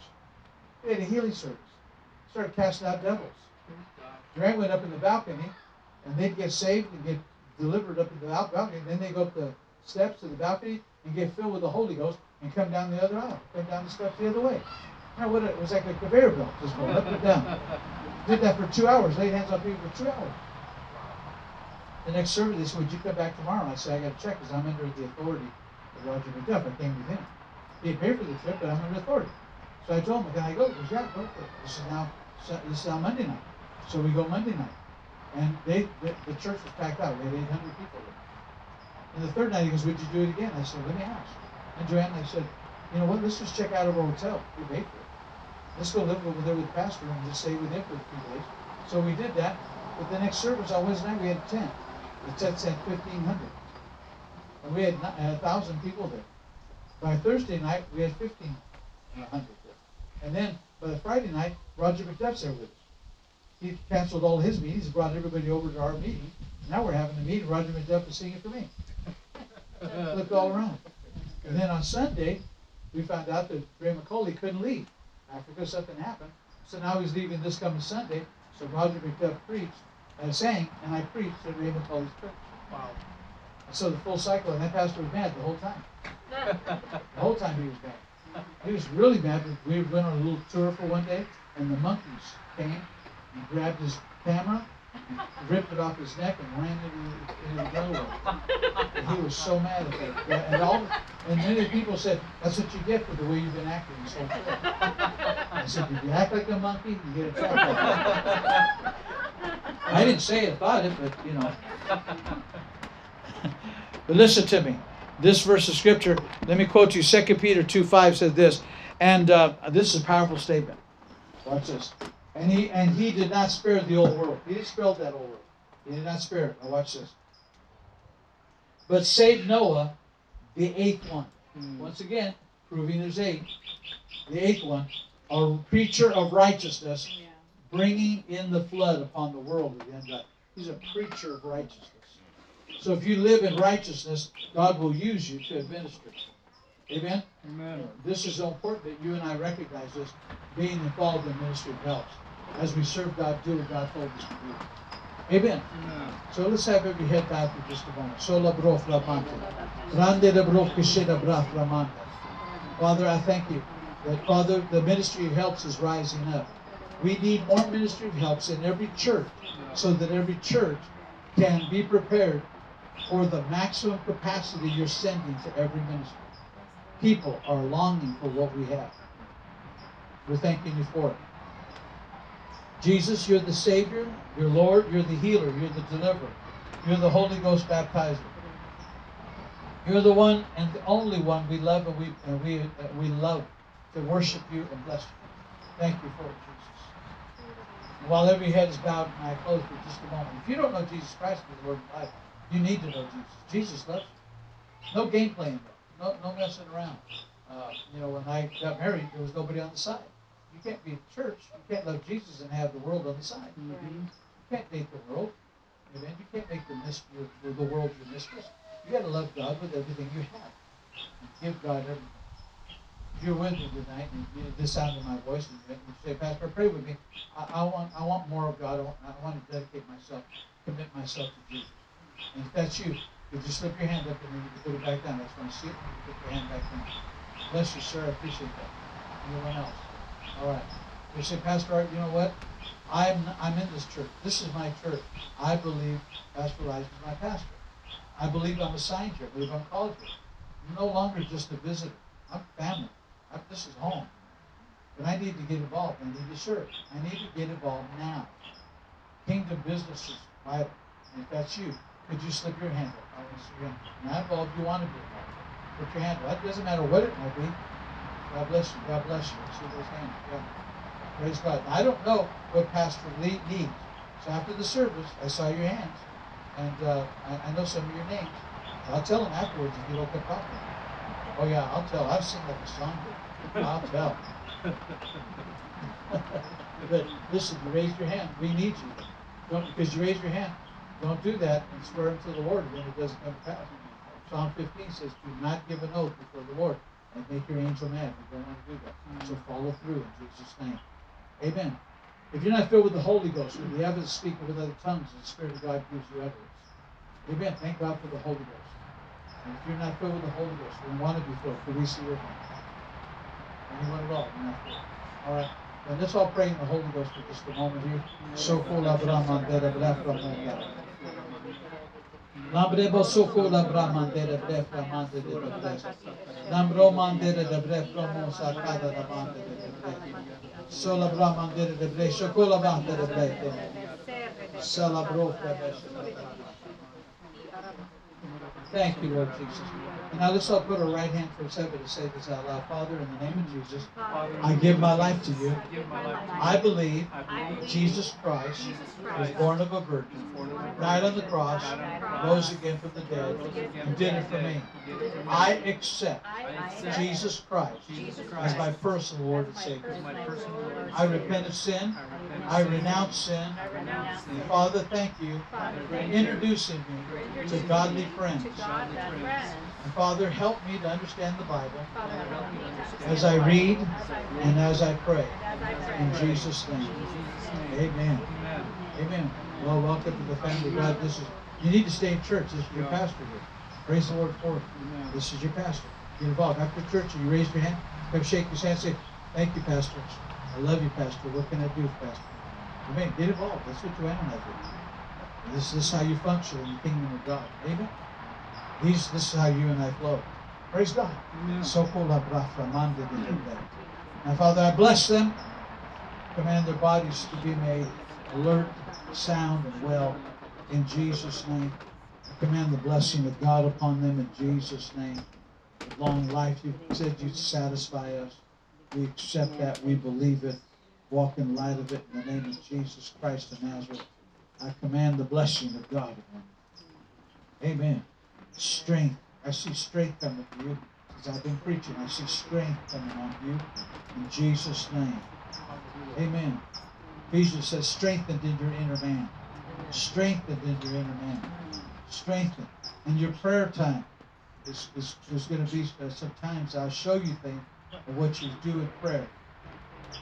We had a healing service. Started casting out devils. Joanne went up in the balcony, and they'd get saved and get delivered up in the bal- balcony. Then they go up the steps to the balcony and get filled with the Holy Ghost and come down the other aisle, come down the steps the other way. It was like a conveyor belt, just going up and down. Did that for two hours. Laid hands on people for two hours. The next service, they said, "Would you come back tomorrow?" I said, "I got to check because I'm under the authority of Roger McDuff. I came with him. He paid for the trip, but I'm under authority." So I told him, "Can I go?" He goes, "Yeah, go for it." This is now this is now Monday night. So we go Monday night, and they the, the church was packed out. We had 800 people there. And the third night, he goes, "Would you do it again?" I said, "Let me ask." And Joanne, I said, "You know what? Let's just check out of our hotel. We paid for it. Let's go live over there with the pastor and just stay with him for a few days." So we did that. But the next service on Wednesday night, we had a tent. The tent said 1,500, and we had a thousand people there. By Thursday night, we had 1,500 uh, there. And then by the Friday night, Roger McDuff's there with us. He canceled all his meetings and brought everybody over to our meeting. Now we're having a meeting. Roger McDuff is singing for me. Looked all around. And then on Sunday, we found out that Ray McCauley couldn't leave. Africa, something happened. So now he's leaving this coming Sunday. So Roger McDuff preached, uh, sang, and I preached at Ray McCauley's church. Wow. So the full cycle, and that pastor was mad the whole time. [LAUGHS] The whole time he was mad. He was really mad. We went on a little tour for one day, and the monkeys came and grabbed his camera, ripped it off his neck, and ran into, into the jungle. And he was so mad at that. And all, and many people said, "That's what you get for the way you've been acting trip." I said, "If you act like a monkey, you get a like I didn't say it, thought it, but you know. but listen to me. This verse of scripture, let me quote you. 2 Peter 2 5 says this, and uh, this is a powerful statement. Watch this. And he and he did not spare the old world. He didn't spare that old world. He did not spare it. Now watch this. But saved Noah, the eighth one. Hmm. Once again, proving there's eight. The eighth one, a preacher of righteousness, bringing in the flood upon the world at the end of He's a preacher of righteousness. So if you live in righteousness, God will use you to administer. Amen? Amen. This is so important that you and I recognize this. Being involved in the ministry helps. As we serve God, do what God told us to do. Amen. Amen. So let's have every head bowed for just a moment. Sola bro flamante. Grande de bro kishida bra flamante. Father, I thank you that, Father, the ministry of helps is rising up. We need more ministry of helps in every church so that every church can be prepared for the maximum capacity you're sending to every ministry. People are longing for what we have. We're thanking you for it. Jesus, you're the Savior, you're Lord, you're the healer, you're the deliverer, you're the Holy Ghost baptizer. You're the one and the only one we love and we and we we love to worship you and bless you. Thank you for it, Jesus. And while every head is bowed and I close for just a moment. If you don't know Jesus Christ as the Lord of life, you need to know Jesus. Jesus loves you. No game playing, no no messing around. Uh, you know, when I got married, there was nobody on the side. You can't be at church. You can't love Jesus and have the world on the side. Mhm. You can't date the world. Amen. You can't make the, mis- your, the world your mistress. You got to love God with everything you have. Give God everything. If you're with me tonight and you, the sound of my voice, and you you say, Pastor, pray with me. I, I want, I want more of God. I want, I want to dedicate myself, commit myself to Jesus. And if that's you, you just slip your hand up and then you can put it back down. That's when I see it. You put your hand back down. Bless you, sir. I appreciate that. Anyone else? All right. You say, Pastor Art, you know what? I'm I'm in this church. This is my church. I believe Pastor Rise is my pastor. I believe I'm assigned here. I believe I'm called here. I'm no longer just a visitor. I'm family. i this is home. But I need to get involved. I need to serve. I need to get involved now. Kingdom business is vital. And if that's you, could you slip your hand up? I want to see your hand. Not involved. You want to be involved. Put your hand up. It doesn't matter what it might be. God bless you. God bless you. I see those hands. Yeah. Praise God. I don't know what Pastor Lee needs. So after the service, I saw your hands. And uh, I, I know some of your names. I'll tell him afterwards if you don't come talking. Oh, yeah, I'll tell. I've seen like a song. I'll tell. [LAUGHS] but listen, you raised your hand. We need you. Don't because you raised your hand. Don't do that and swear unto the Lord when it doesn't come to pass. Psalm 15 says, "Do not give an oath before the Lord make your angel mad." You don't want to do that. Mm. So follow through in Jesus' name. Amen. If you're not filled with the Holy Ghost, with the evidence of speaking with other tongues, the Spirit of God gives you evidence. Amen. Thank God for the Holy Ghost. And if you're not filled with the Holy Ghost, we want to be filled. Could we see your hand? Anyone at all? You're not filled. All right. Then let's all pray in the Holy Ghost for just a moment here. So full of Brahman, Dera Brahman, Lambrebo soko la bramandere bre bramande de bre. Lambro mandere de bre promo sakada da mande de bre. Sola bramandere de bre soko la bande de bre. Sala bro Thank you, Lord Jesus. And now let's all put our right hand towards heaven to say this out loud. Father, in the name of Jesus, I give my life to you. I believe Jesus Christ was born of a virgin, died on the cross, rose again from the dead, and did it for me. I accept Jesus Christ as my personal Lord and Savior. I repent of sin. I renounce sin. Father, thank you for introducing me to godly friends. And Father, help me to understand the Bible as I read and as I pray. In Jesus' name. Amen. Amen. Well, welcome to the family of God. This is you need to stay in church. This is your pastor here. Praise the Lord for it. This is your pastor. Get involved. After church, you raise your hand, come shake his hand, say, Thank you, Pastor. I love you, Pastor. What can I do, Pastor? Amen. Get involved. That's what you analyze with. This, this is how you function in the kingdom of God. Amen. These, this is how you and I flow. Praise God. So Now, Father, I bless them. Command their bodies to be made alert, sound, and well in Jesus' name. I command the blessing of God upon them in Jesus' name. With long life, you said you'd satisfy us. We accept that. We believe it. Walk in light of it in the name of Jesus Christ of Nazareth. I command the blessing of God upon them. Amen strength. I see strength coming to you. As I've been preaching, I see strength coming on you. In Jesus' name. Amen. Ephesians says, strengthened in your inner man. Strengthened in your inner man. Strengthened. In your prayer time, is, is, there's going to be uh, sometimes I'll show you things of what you do in prayer.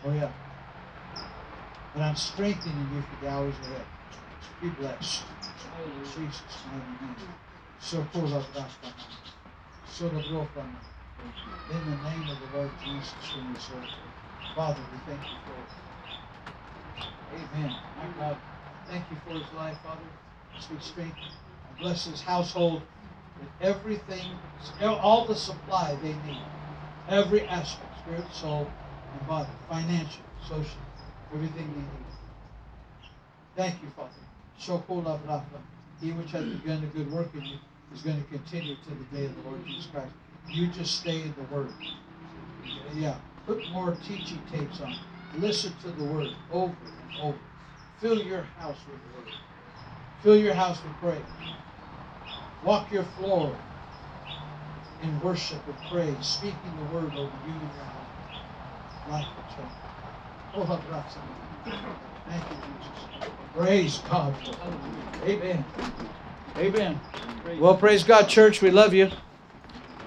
Oh, yeah. But I'm strengthening you for the hours ahead. Be blessed. Jesus' name. Brahma. Sola In the name of the Lord Jesus in this earth. Father, we thank you for it. Amen. My God, thank you for his life, Father. Speak strength. And bless his household with everything, all the supply they need. Every aspect, spirit, soul, and body, financial, social, everything they need. Thank you, Father. Shokola Brahma. He which hath begun a good work in you is going to continue to the day of the Lord Jesus Christ. You just stay in the Word. Yeah, put more teaching tapes on. Listen to the Word over and over. Fill your house with the Word. Fill your house with praise. Walk your floor in worship and praise, speaking the Word over you and your house. Life change. Oh, Thank you, Jesus. Praise God. Amen. Amen. Well, praise God, church. We love you.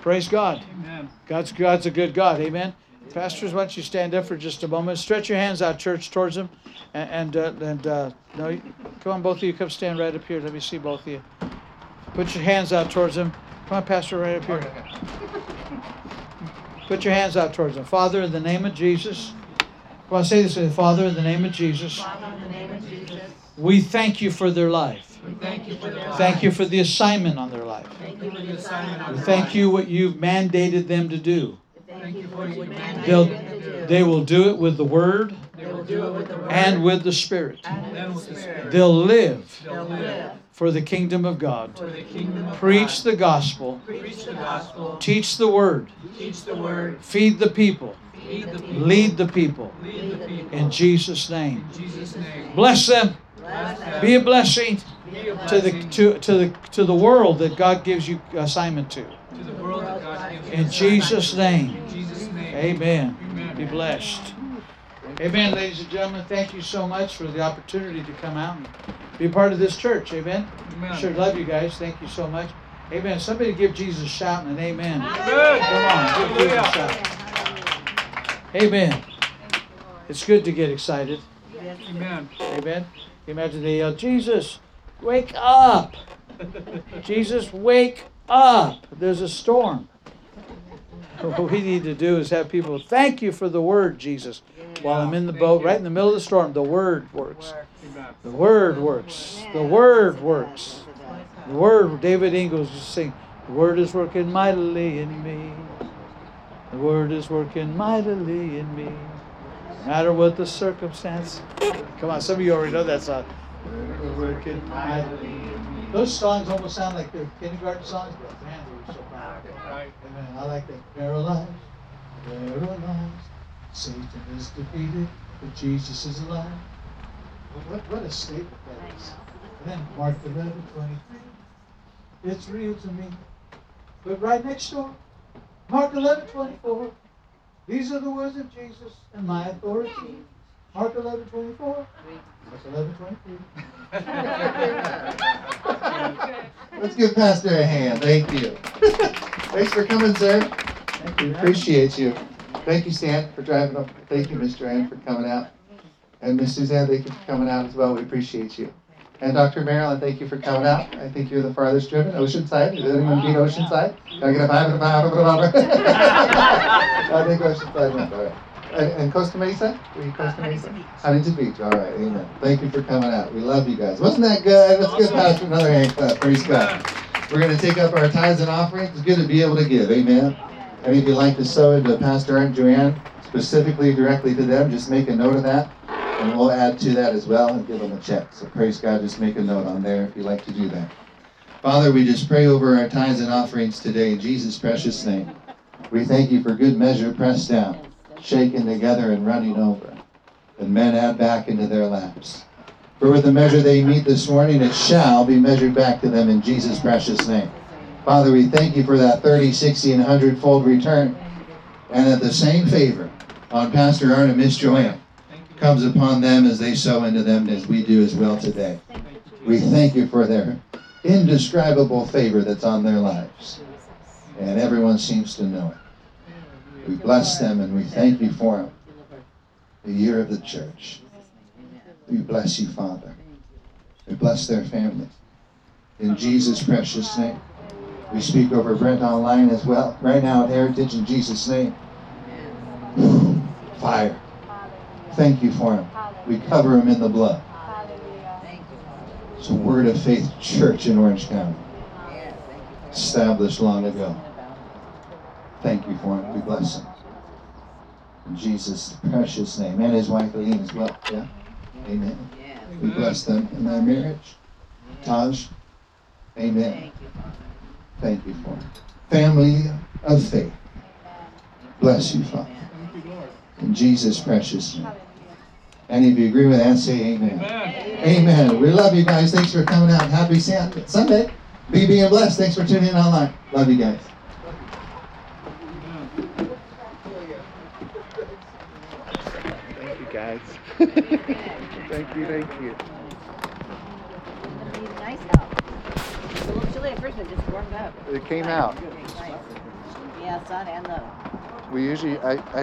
Praise God. Amen. God's God's a good God. Amen. Pastors, why don't you stand up for just a moment? Stretch your hands out, church, towards Him, and and, uh, and uh, no, come on, both of you, come stand right up here. Let me see both of you. Put your hands out towards Him. Come on, Pastor, right up here. Put your hands out towards Him. Father, in the name of Jesus. Well, I say this with Father, in the name of Jesus. Father, in the name of Jesus. We thank you for their life. Thank you for their Thank you for the assignment on their life. Thank you for the assignment on We thank you what you've mandated them to do. Thank you for what you They'll, mandated them to do. They will do it with the Word They will do it with the word and with the Spirit. with the spirit. They'll live They'll live for the kingdom of God. the kingdom of Preach God. the gospel. Preach the gospel. Teach the Word. Teach the word. Feed the people. Feed the people. Lead the people. Lead the people. In Jesus' name. In Jesus' name. Bless them. Be a blessing to the to, to the to the world that God gives you assignment to. to the world that God gives you. In Jesus' name. In Jesus' name. Amen. Be blessed. Amen, ladies and gentlemen. Thank you so much for the opportunity to come out and be a part of this church. Amen. Amen. Sure love you guys. Thank you so much. Amen. Somebody give Jesus a shout and an amen. Amen. Come on, give Jesus a shout. Amen. It's good to get excited. Amen. Amen. Imagine they yell, uh, Jesus, wake up. Jesus, wake up. There's a storm. [LAUGHS] What we need to do is have people thank you for the word, Jesus. While I'm in the boat, right in the middle of the storm, the word works. The word works. The word works. The word, David Ingalls used to sing, the word is working mightily in me. The word is working mightily in me. No matter what the circumstance. Come on, some of you already know that song. Working. Those songs almost sound like they're kindergarten songs, but man, they were so powerful. Amen. I like that. Paralyzed, paralyzed. Satan is defeated, but Jesus is alive. What, what a statement that is. And then Mark 11, 23. It's real to me. But right next door, Mark 11, 24. These are the words of Jesus and my authority. Mark 11, 24. Mark 11, 23. [LAUGHS] Let's give Pastor a hand. Thank you. Thanks for coming, sir. Thank you. Appreciate you. Thank you, Stan, for driving up. Thank you, Mr. Ann, for coming out. And Miss Suzanne, thank you for coming out as well. We appreciate you. And Dr. Marilyn, thank you for coming out. I think you're the farthest driven, Oceanside. Did anyone beat Oceanside? Can I get a five and a five? I think Oceanside went, all right. And, and Costa Mesa? Were you Costa uh, Mesa? Huntington Beach, all right, amen. Thank you for coming out. We love you guys. Wasn't that good? Let's give Pastor another hand clap. Praise God. We're going to take up our tithes and offerings. It's good to be able to give, amen. And if you'd like to sow into Pastor and Joanne, specifically directly to them, just make a note of that. And we'll add to that as well and give them a check. So praise God, just make a note on there if you'd like to do that. Father, we just pray over our tithes and offerings today in Jesus' precious name. We thank you for good measure pressed down, shaken together, and running over. And men add back into their laps. For with the measure they meet this morning, it shall be measured back to them in Jesus' precious name. Father, we thank you for that 30, 60, and 100 fold return. And that the same favor on Pastor Art and Miss Joanne comes upon them as they sow into them as we do as well today. We thank you for their indescribable favor that's on their lives. And everyone seems to know it. We bless them and we thank you for them. The year of the church. We bless you, Father. We bless their family. In Jesus' precious name. We speak over Brent online as well. Right now at Heritage in Jesus' name. Fire. Thank you for him. We cover him in the blood. It's a word of faith church in Orange County. Established long ago. Thank you for him. We bless him. In Jesus' precious name. And his wife Aline as well. Yeah? Amen. We bless them in their marriage. Taj. Amen. Thank you for it. Family of faith. Bless you, Father. In Jesus' precious name. Any of you agree with that? Say amen. Amen. Amen. We love you guys. Thanks for coming out. Happy Sunday. Be being blessed. Thanks for tuning in online. Love you guys. Thank you, guys. [LAUGHS] thank you, thank you. Nice out. A little chilly at first, but it just warmed up. It came out. Yeah, sun and the We usually, I, I